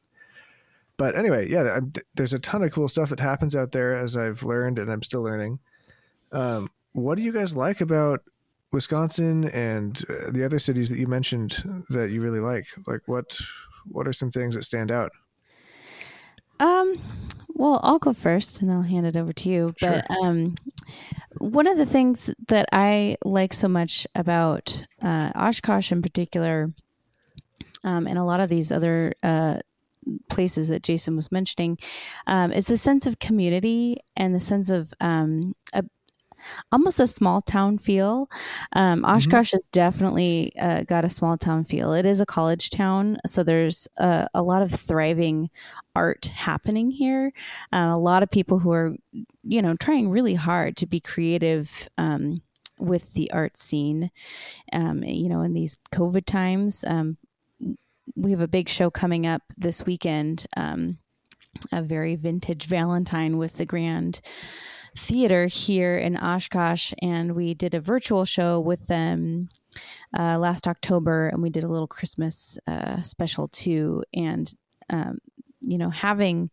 but anyway, yeah, I'm, there's a ton of cool stuff that happens out there as I've learned and I'm still learning. Um, what do you guys like about Wisconsin and uh, the other cities that you mentioned that you really like? Like what what are some things that stand out? Um, well, I'll go first, and then I'll hand it over to you. But um, one of the things that I like so much about uh, Oshkosh in particular, um, and a lot of these other uh, places that Jason was mentioning, um, is the sense of community and the sense of um, a, almost a small town feel. Um, Oshkosh has definitely uh, got a small town feel. It is a college town, so there's uh, a lot of thriving art happening here. Uh, a lot of people who are, you know, trying really hard to be creative. Um, with the art scene, um, you know, in these COVID times, um, we have a big show coming up this weekend, um, a very vintage Valentine with the Grand Theater here in Oshkosh, and we did a virtual show with them uh, last October, and we did a little Christmas uh, special too. And um, you know, having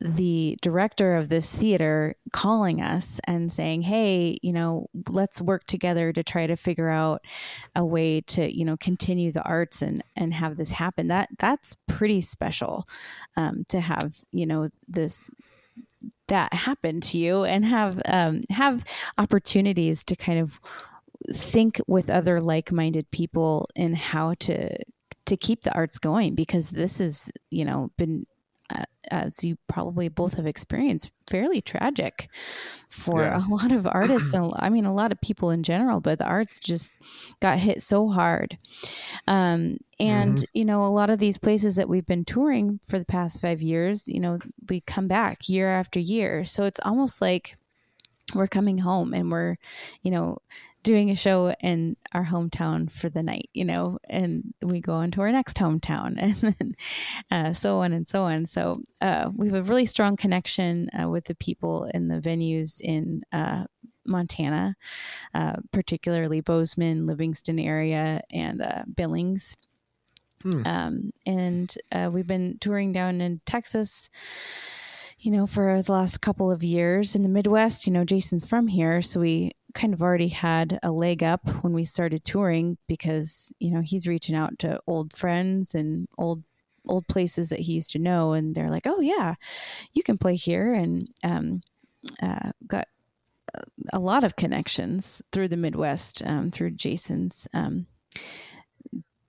the director of this theater calling us and saying, "Hey, you know, let's work together to try to figure out a way to, you know, continue the arts and and have this happen." That that's pretty special um, to have, you know, this that happen to you and have um, have opportunities to kind of think with other like-minded people in how to to keep the arts going because this is you know been as you probably both have experienced fairly tragic for Yeah. a (laughs) lot of artists and i mean a lot of people in general but the arts just got hit so hard. Um, and you know a lot of these places that we've been touring for the past five years you know we come back year after year. So it's almost like we're coming home and we're you know doing a show in our hometown for the night you know and we go on to our next hometown (laughs) and then uh, so on and so on so uh, we have a really strong connection uh, with the people in the venues in uh, montana uh, particularly bozeman livingston area and uh, billings Hmm. um, and uh, we've been touring down in texas you know, for the last couple of years in the Midwest. You know, Jason's from here, so we kind of already had a leg up when we started touring because, you know, he's reaching out to old friends and old old places that he used to know and they're like, "Oh yeah, you can play here." And um uh got a lot of connections through the Midwest um, through Jason's um,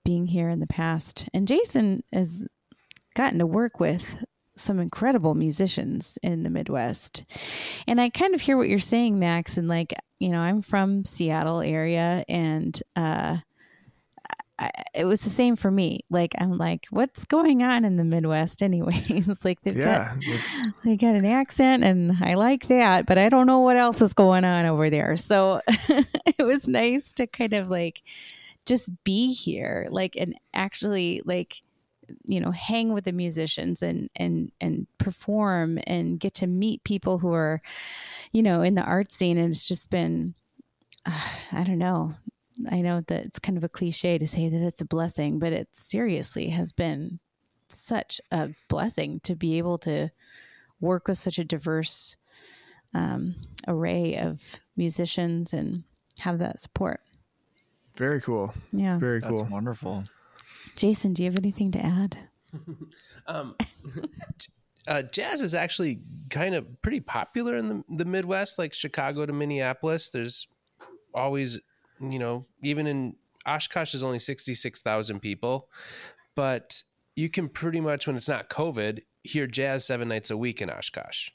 being here in the past. And Jason has gotten to work with some incredible musicians in the Midwest. And I kind of hear what you're saying, Max. And like, you know, I'm from Seattle area and, uh, I, it was the same for me. Like, I'm like, what's going on in the Midwest anyways? (laughs) like they've Yeah, got it's (laughs) they got an accent and I like that, but I don't know what else is going on over there. So (laughs) it was nice to kind of like just be here, like and actually like you know hang with the musicians and and and perform and get to meet people who are you know in the art scene and it's just been uh, (sighs) I don't know. I know that it's kind of a cliche to say that it's a blessing, but it seriously has been such a blessing to be able to work with such a diverse um, array of musicians and have that support. very cool. Yeah. Very That's cool. wonderful. Jason, do you have anything to add? (laughs) Um, (laughs) uh, jazz is actually kind of pretty popular in the, the Midwest, like Chicago to Minneapolis. There's always, you know, even in Oshkosh is only 66,000 people, but you can pretty much, when it's not COVID, hear jazz seven nights a week in Oshkosh.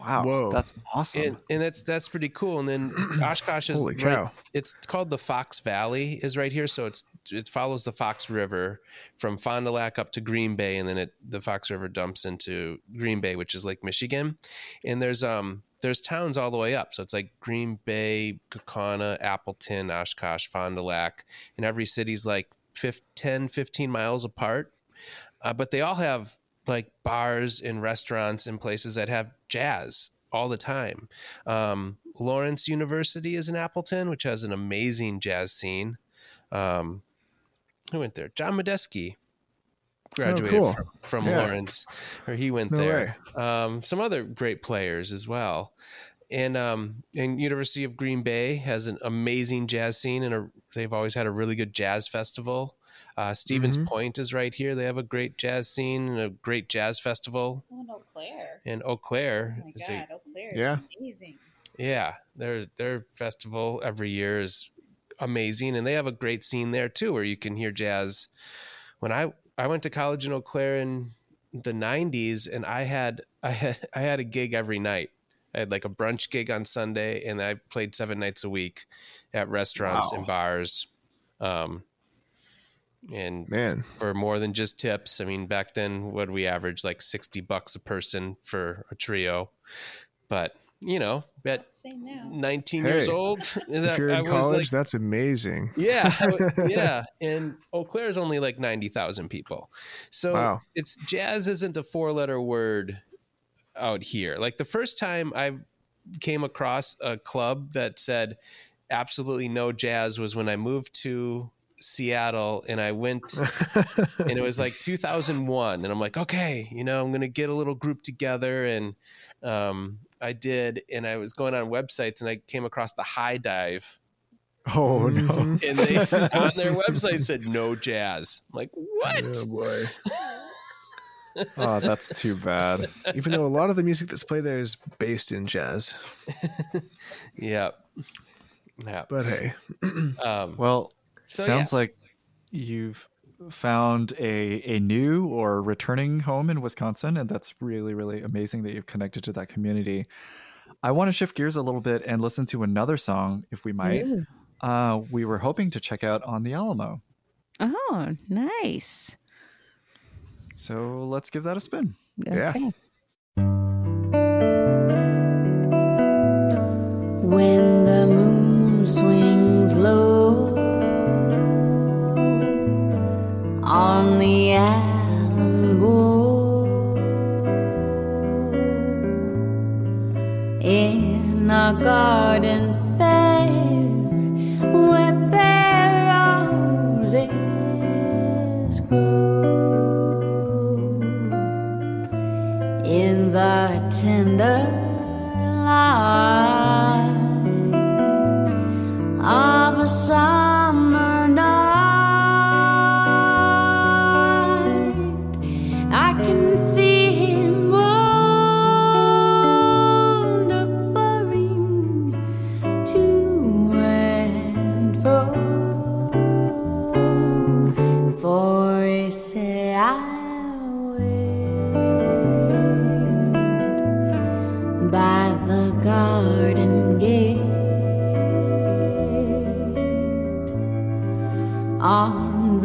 Wow. Whoa. That's awesome. And, and that's that's pretty cool. And then (clears throat) Oshkosh is Holy right- cow. it's called the Fox Valley is right here, so it's it follows the Fox River from Fond du Lac up to Green Bay, and then it the Fox River dumps into Green Bay, which is Lake Michigan. And there's um there's towns all the way up, so it's like Green Bay, Kaukauna, Appleton, Oshkosh, Fond du Lac, and every city's like 5, 10, 15 miles apart. Uh, but they all have like bars and restaurants and places that have jazz all the time. Um, Lawrence University is in Appleton, which has an amazing jazz scene. Um, who went there? John Medeski graduated cool. from, from Yeah. Lawrence, or he went No there. Um, some other great players as well. And um, and University of Green Bay has an amazing jazz scene, and a, they've always had a really good jazz festival. Uh, Stevens Mhm. Point is right here. They have a great jazz scene and a great jazz festival. Oh, and Eau Claire. And Eau Claire, is a- Eau Claire Yeah. amazing. yeah, their their festival every year is amazing, and they have a great scene there too, where you can hear jazz. When I I went to college in Eau Claire in the '90s, and I had I had I had a gig every night. I had like a brunch gig on Sunday, and I played seven nights a week at restaurants Wow. and bars. Um, and Man, for more than just tips. I mean, back then, what we average? Like 60 bucks a person for a trio. But, you know, at Same now. 19 years Hey, old, (laughs) if you're in was college, like- that's amazing. yeah, (laughs) yeah. And Eau Claire is only like 90,000 people. So Wow. it's jazz isn't a four letter word out here. Like the first time I came across a club that said absolutely no jazz was when I moved to Seattle, and I went, and it was (laughs) like 2001, and I'm like, okay, you know, I'm gonna get a little group together, and um, I did, and I was going on websites, and I came across the High Dive, Oh no. Mhm. and they said, (laughs) on their website said no jazz. I'm like, what? Oh boy. (laughs) Oh, that's too bad. Even though a lot of the music that's played there is based in jazz. Yeah, yeah. But hey. Um, Well, So, sounds like you've found a a new or returning home in Wisconsin, and that's really really amazing that you've connected to that community. I want to shift gears a little bit and listen to another song, if we might. Uh, we were hoping to check out on the Alamo, Oh, nice. so let's give that a spin. Yeah. When the moon swings low on the Alamo in a garden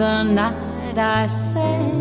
the night I said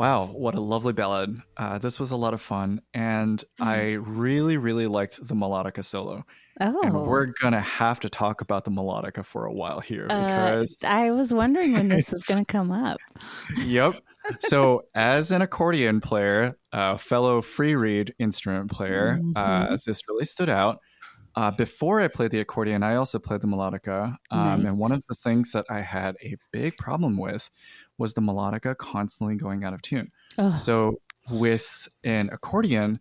Wow, what a lovely ballad. Uh, this was a lot of fun, and I (laughs) really, really liked the melodica solo. Oh, And we're going to have to talk about the melodica for a while here uh, because, I was wondering when this was going to come up. yep. So, (laughs) as an accordion player, a fellow free reed instrument player, uh, this really stood out. uh, before I played the accordion, I also played the melodica. Um, Nice. And one of the things that I had a big problem with was the melodica constantly going out of tune. Ugh. So with an accordion,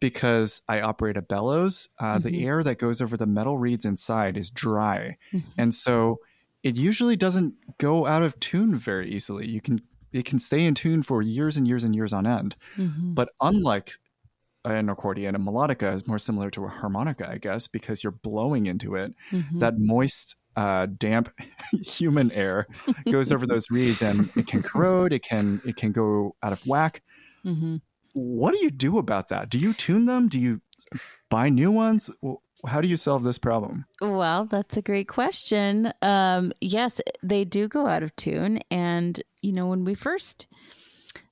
because I operate a bellows, uh, Mhm. the air that goes over the metal reeds inside is dry, Mhm. and so it usually doesn't go out of tune very easily. You can it can stay in tune for years and years and years on end. Mhm. But unlike an accordion, a melodica is more similar to a harmonica, I guess, because you're blowing into it. Mhm. That moist, uh, damp (laughs) human air goes over those reeds, and it can corrode. It can it can go out of whack. Mhm. What do you do about that? Do you tune them? Do you buy new ones? How do you solve this problem? Well, that's a great question. Um, yes, they do go out of tune. And, you know, when we first,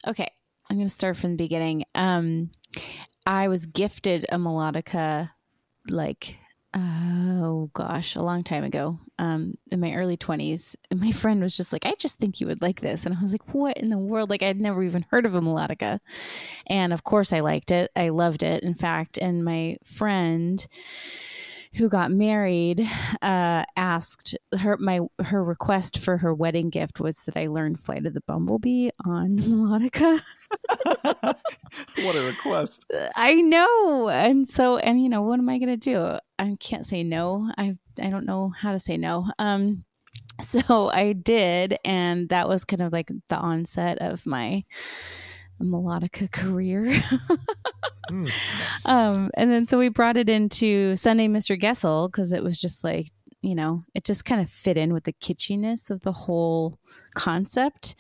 okay, I'm going to start from the beginning. Um, I was gifted a melodica like, oh gosh, a long time ago, um, in my early 20s. My friend was just like, I just think you would like this. And I was like, what in the world? Like, I'd never even heard of a melodica. And of course, I liked it. I loved it, in fact. And my friend, who got married uh, asked her my her request for her wedding gift was that I learn Flight of the Bumblebee on melodica. what a request! (laughs) I know, and so and you know what am I gonna do? I can't say no. I I don't know how to say no. Um, so I did, and that was kind of like the onset of my melodica career. Hmm. (laughs) um, and then so we brought it into Sundae Mr. Goessl because it was just like, you know, it just kind of fit in with the kitschiness of the whole concept.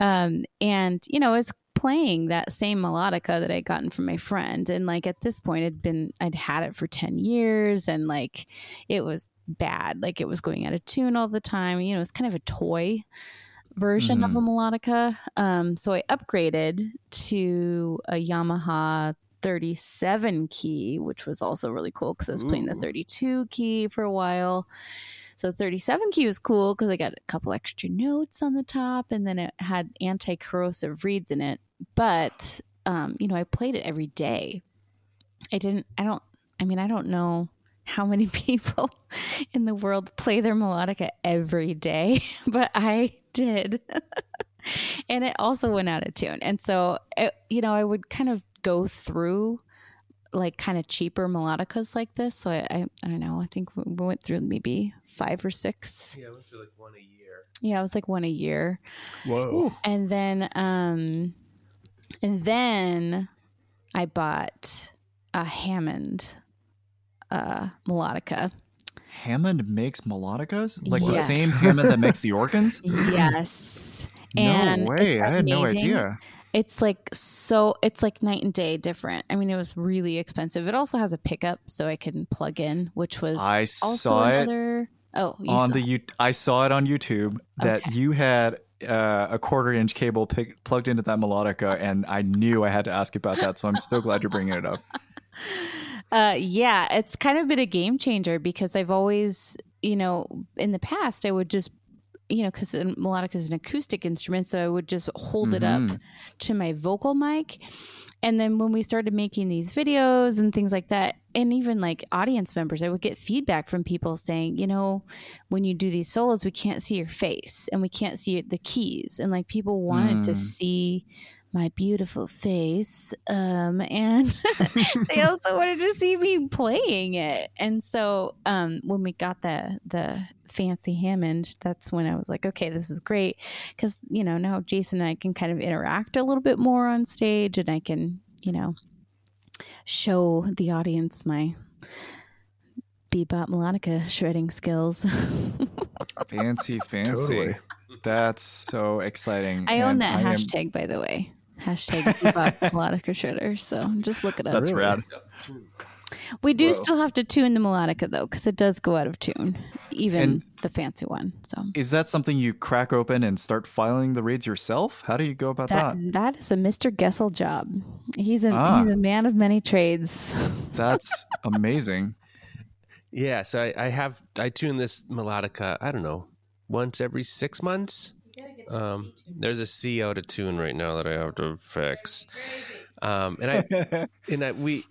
Um, and, you know, it's playing that same melodica that I'd gotten from my friend. And like at this point, it'd been, I'd had it for 10 years and like it was bad. Like it was going out of tune all the time. You know, it's kind of a toy version of a melodica. Um, so I upgraded to a Yamaha 37 key, which was also really cool because I was playing the 32 key for a while. So 37 key was cool because I got a couple extra notes on the top and then it had anti corrosive reeds in it. But, um, you know, I played it every day. I didn't, I don't, I mean, I don't know how many (laughs) people in the world play their melodica every day, (laughs) but I did. (laughs) and it also went out of tune. And so, it, you know, I would kind of go through like kind of cheaper melodicas like this. So I, I, I don't know. I think we we went through maybe five or six. Yeah, I went through like one a year. Yeah, it was like one a year. Whoa. And then, um, and then I bought a Hammond uh, melodica. Hammond makes melodicas, like the same Hammond that makes the organs. (laughs) Yes. No And way! I had no idea. It's like so it's like night and day different. I mean, it was really expensive. It also has a pickup so I can plug in, which was I also saw it Oh, you on saw the it. you I saw it on YouTube that Okay. you had uh, a quarter inch cable pick, plugged into that melodica, and I knew I had to ask about that. So I'm so glad you're bringing it up. (laughs) Uh, yeah, it's kind of been a game changer because I've always, you know, in the past I would just, you know, because melodic is an acoustic instrument, so I would just hold it up Mhm. to my vocal mic. And then when we started making these videos and things like that, and even like audience members, I would get feedback from people saying, you know, when you do these solos, we can't see your face and we can't see the keys. And like people wanted to Mm. see my beautiful face. Um, and (laughs) they also wanted to see me playing it. And so um, when we got the the fancy Hammond, that's when I was like, okay, this is great because you know now Jason and I can kind of interact a little bit more on stage, and I can you know show the audience my bebop melodica shredding skills. (laughs) Fancy, fancy. Totally. That's so exciting. I own And that I am- hashtag by the way. Hashtag bebop melodica shredder. So just look it up. That's rad. We do Whoa. still have to tune the melodica though, because it does go out of tune, even And- the fancy one. So Is that something you crack open and start filing the reeds yourself? How do you go about that that? that is a Mr. Goessl job. He's a Ah. he's a man of many trades. (laughs) That's amazing. Yeah, so I, I have I tune this melodica. I don't know once every six months. Um, there's a C out of tune right now that I have to fix. Um, and I (laughs) and I we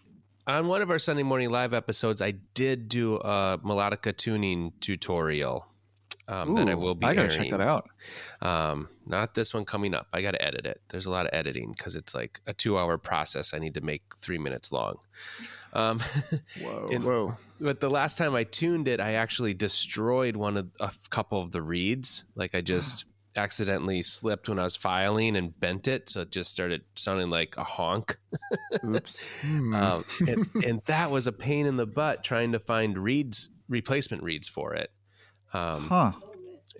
on one of our Sunday morning live episodes, I did do a melodica tuning tutorial um, that I will be. I gotta airing. check that out. Um, not this one coming up. I got to edit it. There's a lot of editing because it's like a two-hour process. I need to make three minutes long. Um, (laughs) Whoa. in- Whoa. but the last time I tuned it, I actually destroyed one of a couple of the reeds. Like I just accidentally slipped when I was filing and bent it, so it just started sounding like a honk. Oops. (laughs) Hmm. Um, and, (laughs) and that was a pain in the butt trying to find reeds, replacement reeds for it. Um, Huh.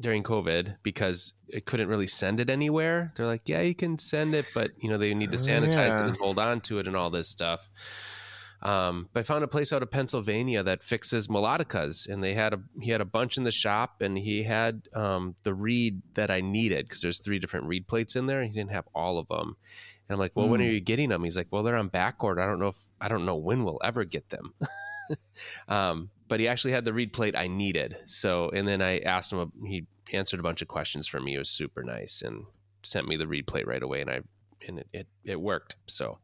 during COVID because it couldn't really send it anywhere. They're like, yeah, you can send it, but you know they need to Oh, sanitize yeah. it and hold on to it and all this stuff. Um, but I found a place out of Pennsylvania that fixes melodicas, and they had a he had a bunch in the shop, and he had um, the reed that I needed because there's three different reed plates in there. And he didn't have all of them, and I'm like, well, when Hmm. are you getting them? He's like, well, they're on back order. I don't know if I don't know when we'll ever get them. (laughs) um, but he actually had the reed plate I needed. So, and then I asked him, he answered a bunch of questions for me. It was super nice and sent me the reed plate right away. And I, and it, it, it worked. So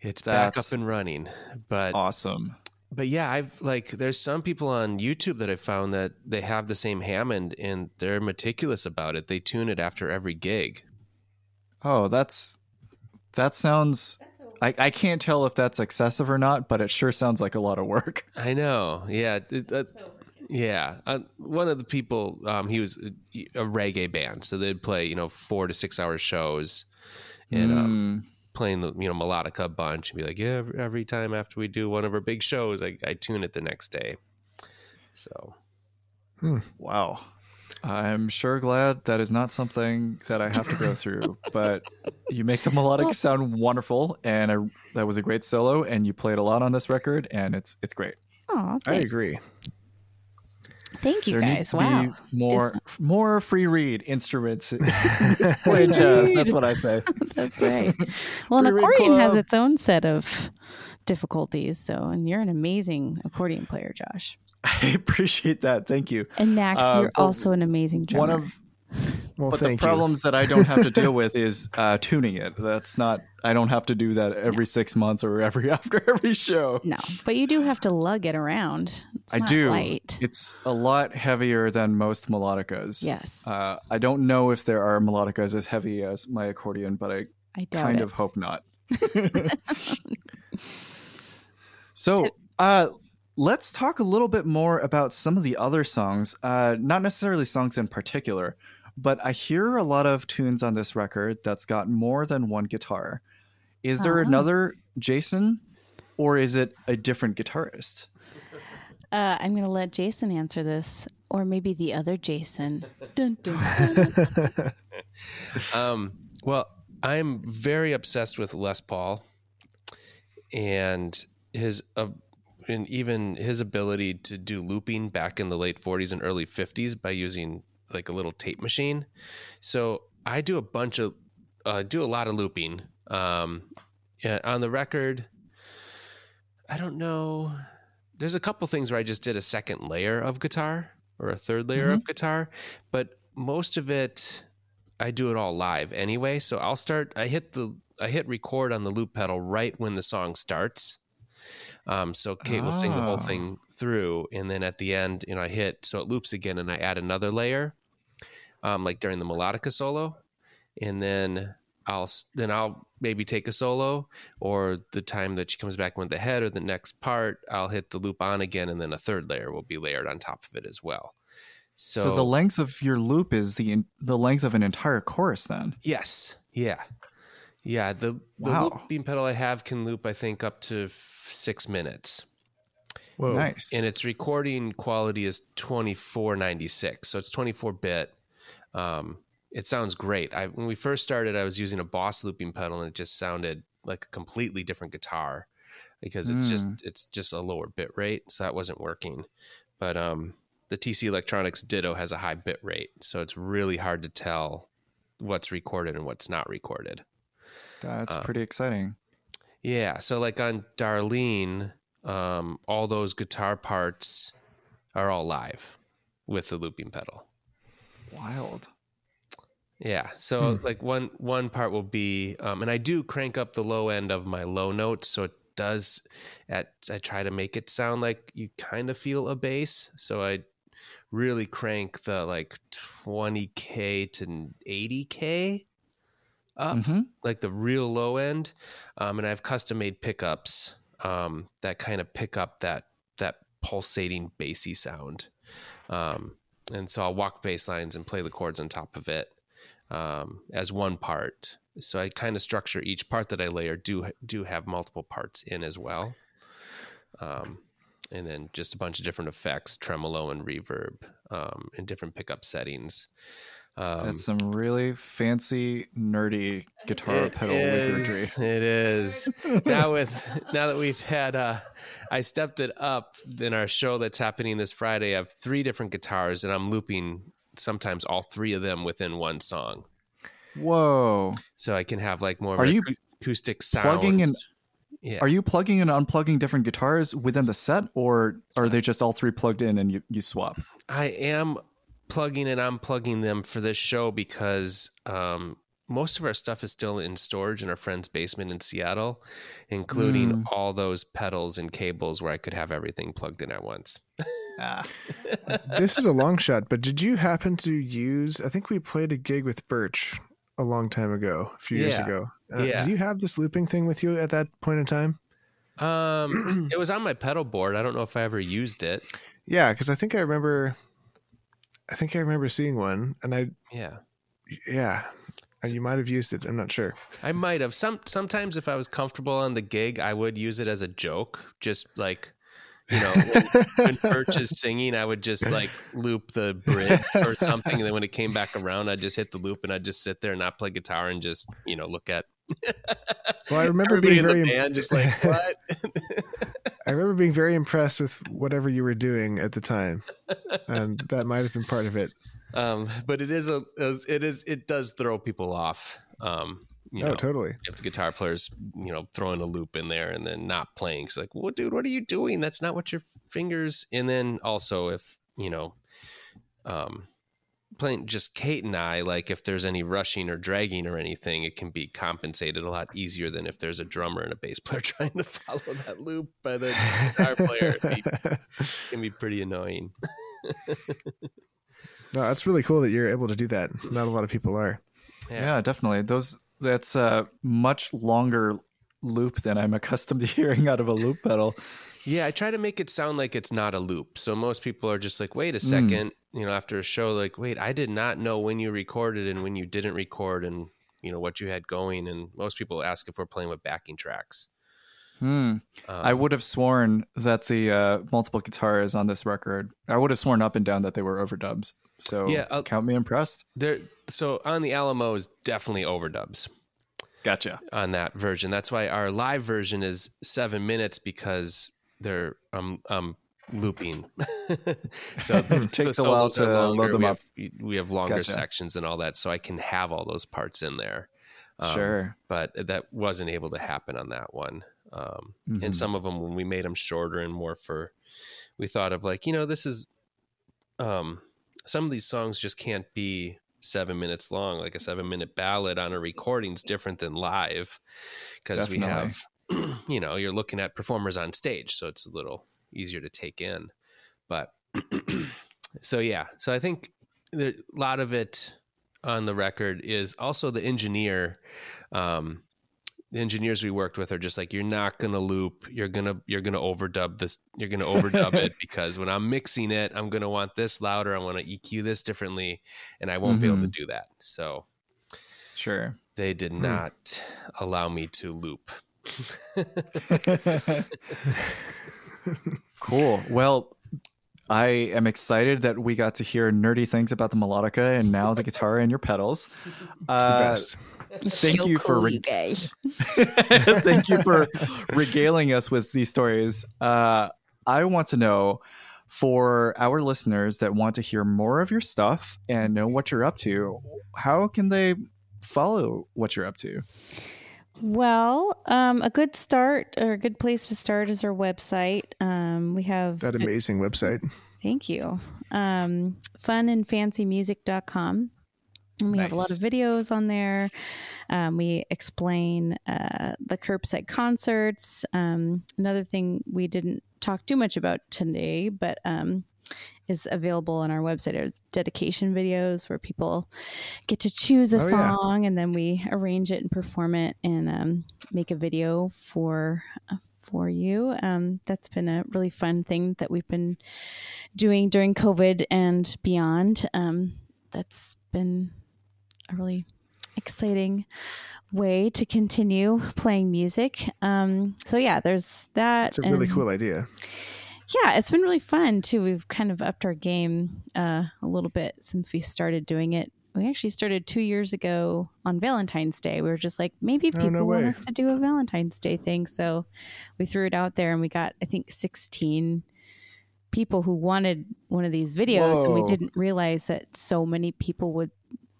it's back up and running. But, Awesome. but yeah, I've like, there's some people on YouTube that I found that they have the same Hammond and they're meticulous about it. They tune it after every gig. Oh, that's that sounds. I, I can't tell if that's excessive or not, but it sure sounds like a lot of work. (laughs) I know. Yeah. it- uh, yeah. Uh, one of the people, um, he was a, a reggae band. So they'd play, you know, four to six hour shows and um, Mm, playing the, you know, melodica a bunch and be like, yeah, every, every time after we do one of our big shows, I, I tune it the next day. So, hmm. wow. I'm sure glad that is not something that I have to go through, (laughs) but you make the melodic sound wonderful, and I, that was a great solo, and you played a lot on this record, and it's it's great. Oh, I agree. Thank you there guys. needs to wow. be more more free reed instruments (laughs) (laughs) playing jazz. That's what I say. (laughs) That's right. Well, an Free reed accordion has its own set of difficulties. So, and you're an amazing accordion player, Josh. I appreciate that. Thank you. And Max, Uh, you're also an amazing drummer. One of Well, but the thank you. problems that I don't have to deal with is uh, tuning it. That's not. I don't have to do that every six months or every after every show. no, but you do have to lug it around. It's I do. Light. It's a lot heavier than most melodicas. Yes, Uh, I don't know if there are melodicas as heavy as my accordion, but I I kind it. of hope not. (laughs) so, uh, let's talk a little bit more about some of the other songs. Uh, not necessarily songs in particular, but I hear a lot of tunes on this record that's got more than one guitar. Is there Ah. another Jason, or is it a different guitarist? Uh, I'm going to let Jason answer this, or maybe the other Jason. (laughs) Dun, dun, dun. (laughs) um, well, I'm very obsessed with Les Paul and his, uh, and even his ability to do looping back in the late 40s and early 50s by using like a little tape machine. So I do a bunch of, uh, do a lot of looping. Um, yeah, on the record, I don't know. There's a couple things where I just did a second layer of guitar or a third layer of guitar, but most of it I do it all live anyway. So I'll start. I hit the I hit record on the loop pedal right when the song starts. Um, so Kate will sing the whole Oh. thing through, and then at the end, you know, I hit so it loops again, and I add another layer, um, like during the melodica solo, and then I'll then I'll maybe take a solo, or the time that she comes back with the head or the next part, I'll hit the loop on again, and then a third layer will be layered on top of it as well. So, So, the length of your loop is the the length of an entire chorus. Then Yes. Yeah. Yeah. The the Wow. looping pedal I have can loop, I think, up to f- six minutes, Whoa. nice. and its recording quality is twenty four ninety six, so it's twenty four bit. Um, it sounds great. I when we first started, I was using a Boss looping pedal, and it just sounded like a completely different guitar because it's just it's just a lower bit rate, so that wasn't working. But um, the TC Electronics Ditto has a high bit rate, so it's really hard to tell what's recorded and what's not recorded. That's uh, pretty exciting. Yeah. So like on Darlene, um, all those guitar parts are all live with the looping pedal. Wild. Yeah. So like one one part will be, um, and I do crank up the low end of my low notes, so it does at I try to make it sound like you kind of feel a bass. So I really crank the like 20k to 80k up, Mhm. like the real low end. Um, and I have custom made pickups um, that kind of pick up that that pulsating bassy sound. Um, and so I'll walk bass lines and play the chords on top of it um, as one part. So I kind of structure each part that I layer do do have multiple parts in as well. Um, and then just a bunch of different effects, tremolo and reverb, um, in different pickup settings. Um, That's some really fancy, nerdy guitar pedal is, wizardry. It is. now with now that we've had uh I stepped it up in our show that's happening this Friday. I have three different guitars and I'm looping sometimes all three of them within one song. Whoa. So I can have like more Are you acoustic sound. plugging and- yeah. Are you plugging and unplugging different guitars within the set, or are they just all three plugged in and you, you swap? I am plugging and unplugging them for this show because um, most of our stuff is still in storage in our friend's basement in Seattle, including Mm. all those pedals and cables where I could have everything plugged in at once. (laughs) (laughs) This is a long shot, but did you happen to use? I think we played a gig with Birch a long time ago, a few years ago. Uh, Yeah. Did you have this looping thing with you at that point in time? Um, (clears throat) it was on my pedal board. I don't know if I ever used it. Yeah, because I think I remember. I think I remember seeing one, and I Yeah, yeah, and you might have used it. I'm not sure. I might have. Some sometimes if I was comfortable on the gig, I would use it as a joke, just like. You know, when, (laughs) when Birch is singing, I would just like loop the bridge or something, and then when it came back around, I'd just hit the loop and I'd just sit there and not play guitar and just you know look at. Well, I (laughs) remember Everybody being very band just like (laughs) what? I remember being very impressed with whatever you were doing at the time, and that might have been part of it. um, but it is a it is it does throw people off. Um, you oh, know, totally. if the guitar player's you know throwing a loop in there and then not playing it's like well dude what are you doing that's not what your fingers and then also if you know um playing just kate and i like if there's any rushing or dragging or anything it can be compensated a lot easier than if there's a drummer and a bass player (laughs) trying to follow that loop by the guitar player it (laughs) can be pretty annoying No, that's really cool that you're able to do that. Not a lot of people are. Yeah, definitely. Those that's a much longer loop than I'm (laughs) accustomed to hearing out of a loop pedal. Yeah, I try to make it sound like it's not a loop. So most people are just like, wait a second, you know, after a show, like, wait, I did not know when you recorded and when you didn't record and, you know, what you had going. And most people ask if we're playing with backing tracks. Hmm. Um, I would have sworn that the uh, multiple guitars on this record, I would have sworn up and down that they were overdubs. So Yeah, I'll- count me impressed. there. So on the Alamo is definitely overdubs Gotcha. on that version. That's why our live version is seven minutes because they're um um looping. (laughs) so it Takes a while to load them we up. Have, we have longer Gotcha. sections and all that, so I can have all those parts in there. Um, sure. but that wasn't able to happen on that one. Um, Mhm. And some of them, when we made them shorter and more for, we thought of like, you know, this is, um, some of these songs just can't be seven minutes long. Like a seven minute ballad on a recording is different than live because we have, (clears throat) you know, you're looking at performers on stage, so it's a little easier to take in. But (clears throat) so yeah, so I think there, a lot of it on the record is also the engineer. Um, the engineers we worked with are just like you're not gonna loop you're gonna you're gonna overdub this you're gonna overdub it (laughs) because when i'm mixing it i'm gonna want this louder i want to eq this differently and i won't be able to do that so Sure. they did Hmm. not allow me to loop (laughs) Cool. Well, I am excited that we got to hear nerdy things about the melodica and now the guitar and your pedals. It's Uh, the best. Thank so you for cool, re- you guys. (laughs) Thank you for (laughs) regaling us with these stories. Uh, I want to know for our listeners that want to hear more of your stuff and know what you're up to, how can they follow what you're up to? Well, um, a good start or a good place to start is our website. Um, we have That amazing website. Thank you. Um, funandfancymusic.com. And we have a lot of videos on there. Um, we explain uh, the curbside concerts. Um, another thing we didn't talk too much about today, but um, is available on our website is dedication videos where people get to choose a Oh, yeah. song and then we arrange it and perform it and um, make a video for uh, for you. Um, that's been a really fun thing that we've been doing during COVID and beyond. Um, that's been a really exciting way to continue playing music. Um, so yeah, there's that. It's a really and- cool idea. yeah, it's been really fun too. We've kind of upped our game uh, a little bit since we started doing it. We actually started two years ago on Valentine's Day. We were just like, maybe Oh, people no want us to do a Valentine's Day thing. So we threw it out there and we got, I think, 16 people who wanted one of these videos. And we didn't realize that so many people would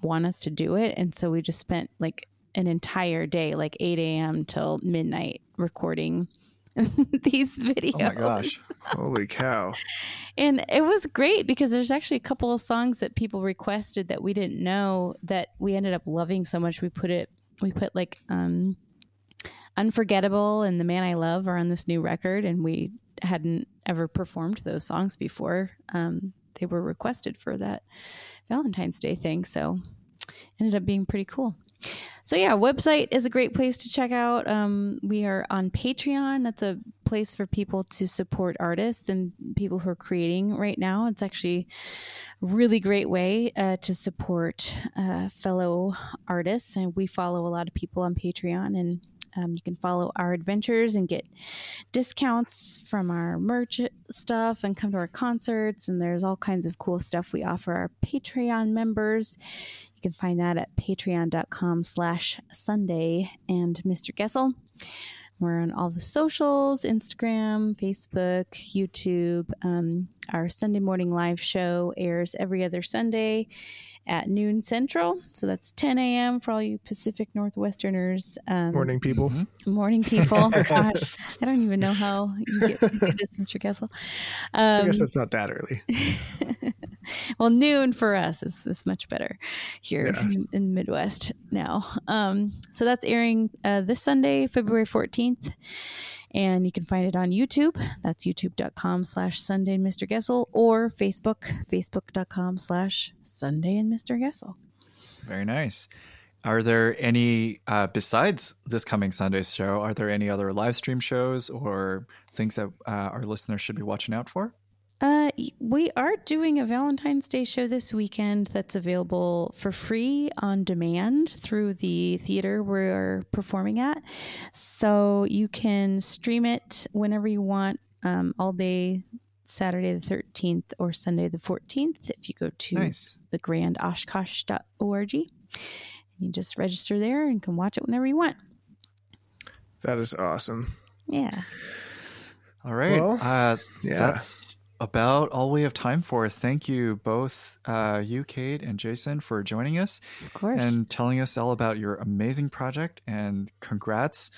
want us to do it. And so we just spent like an entire day, like 8 a.m. till midnight, recording (laughs) these videos. Oh my gosh. Holy cow! And it was great because there's actually a couple of songs that people requested that we didn't know that we ended up loving so much. We put it, we put like um, Unforgettable and The Man I Love are on this new record, and we hadn't ever performed those songs before. Um, they were requested for that Valentine's Day thing. So ended up being pretty cool. So yeah, website is a great place to check out. Um, we are on Patreon. That's a place for people to support artists and people who are creating right now. It's actually a really great way uh, to support uh, fellow artists, and we follow a lot of people on Patreon and. Um, you can follow our adventures and get discounts from our merch stuff and come to our concerts. And there's all kinds of cool stuff we offer our Patreon members. You can find that at patreon.com slash Sundae and Mr. Goessl. We're on all the socials Instagram, Facebook, YouTube. Um, our Sunday morning live show airs every other Sunday at noon central. So that's 10 a.m. for all you Pacific Northwesterners. Um, Morning, people. Morning, people. (laughs) Gosh, I don't even know how you get this, Mr. Goessl. I Um, guess that's not that early. (laughs) well, noon for us is, is much better here Yeah. in, in the Midwest now. Um, so that's airing uh, this Sunday, February 14th. And you can find it on YouTube. That's youtube.com slash Sundae and Mr. Goessl or Facebook, facebook.com slash Sundae and Mr. Goessl. Very nice. Are there any uh, besides this coming Sunday's show? Are there any other live stream shows or things that uh, our listeners should be watching out for? Uh, we are doing a Valentine's Day show this weekend that's available for free on demand through the theater we're performing at. So you can stream it whenever you want, um, all day Saturday the 13th or Sunday the 14th if you go to Nice. thegrandoshkosh.org. And you just register there and can watch it whenever you want. That is awesome. Yeah. All right. Well, uh, yeah. That's about all we have time for. Thank you both, uh, you, Kate, and Jason, for joining us Of course. and telling us all about your amazing project. And congrats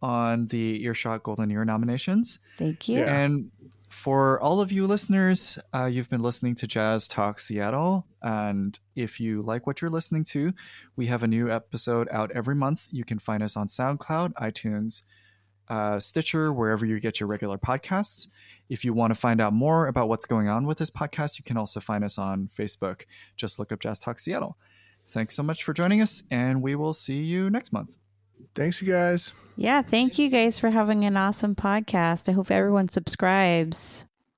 on the Earshot Golden Ear nominations. Thank you. Yeah. And for all of you listeners, uh, you've been listening to Jazz Talk Seattle. And if you like what you're listening to, we have a new episode out every month. You can find us on SoundCloud, iTunes, uh, Stitcher, wherever you get your regular podcasts. If you want to find out more about what's going on with this podcast, you can also find us on Facebook. Just look up Jazz Talk Seattle. Thanks so much for joining us, and we will see you next month. Thanks, you guys. Yeah, thank you guys for having an awesome podcast. I hope everyone subscribes.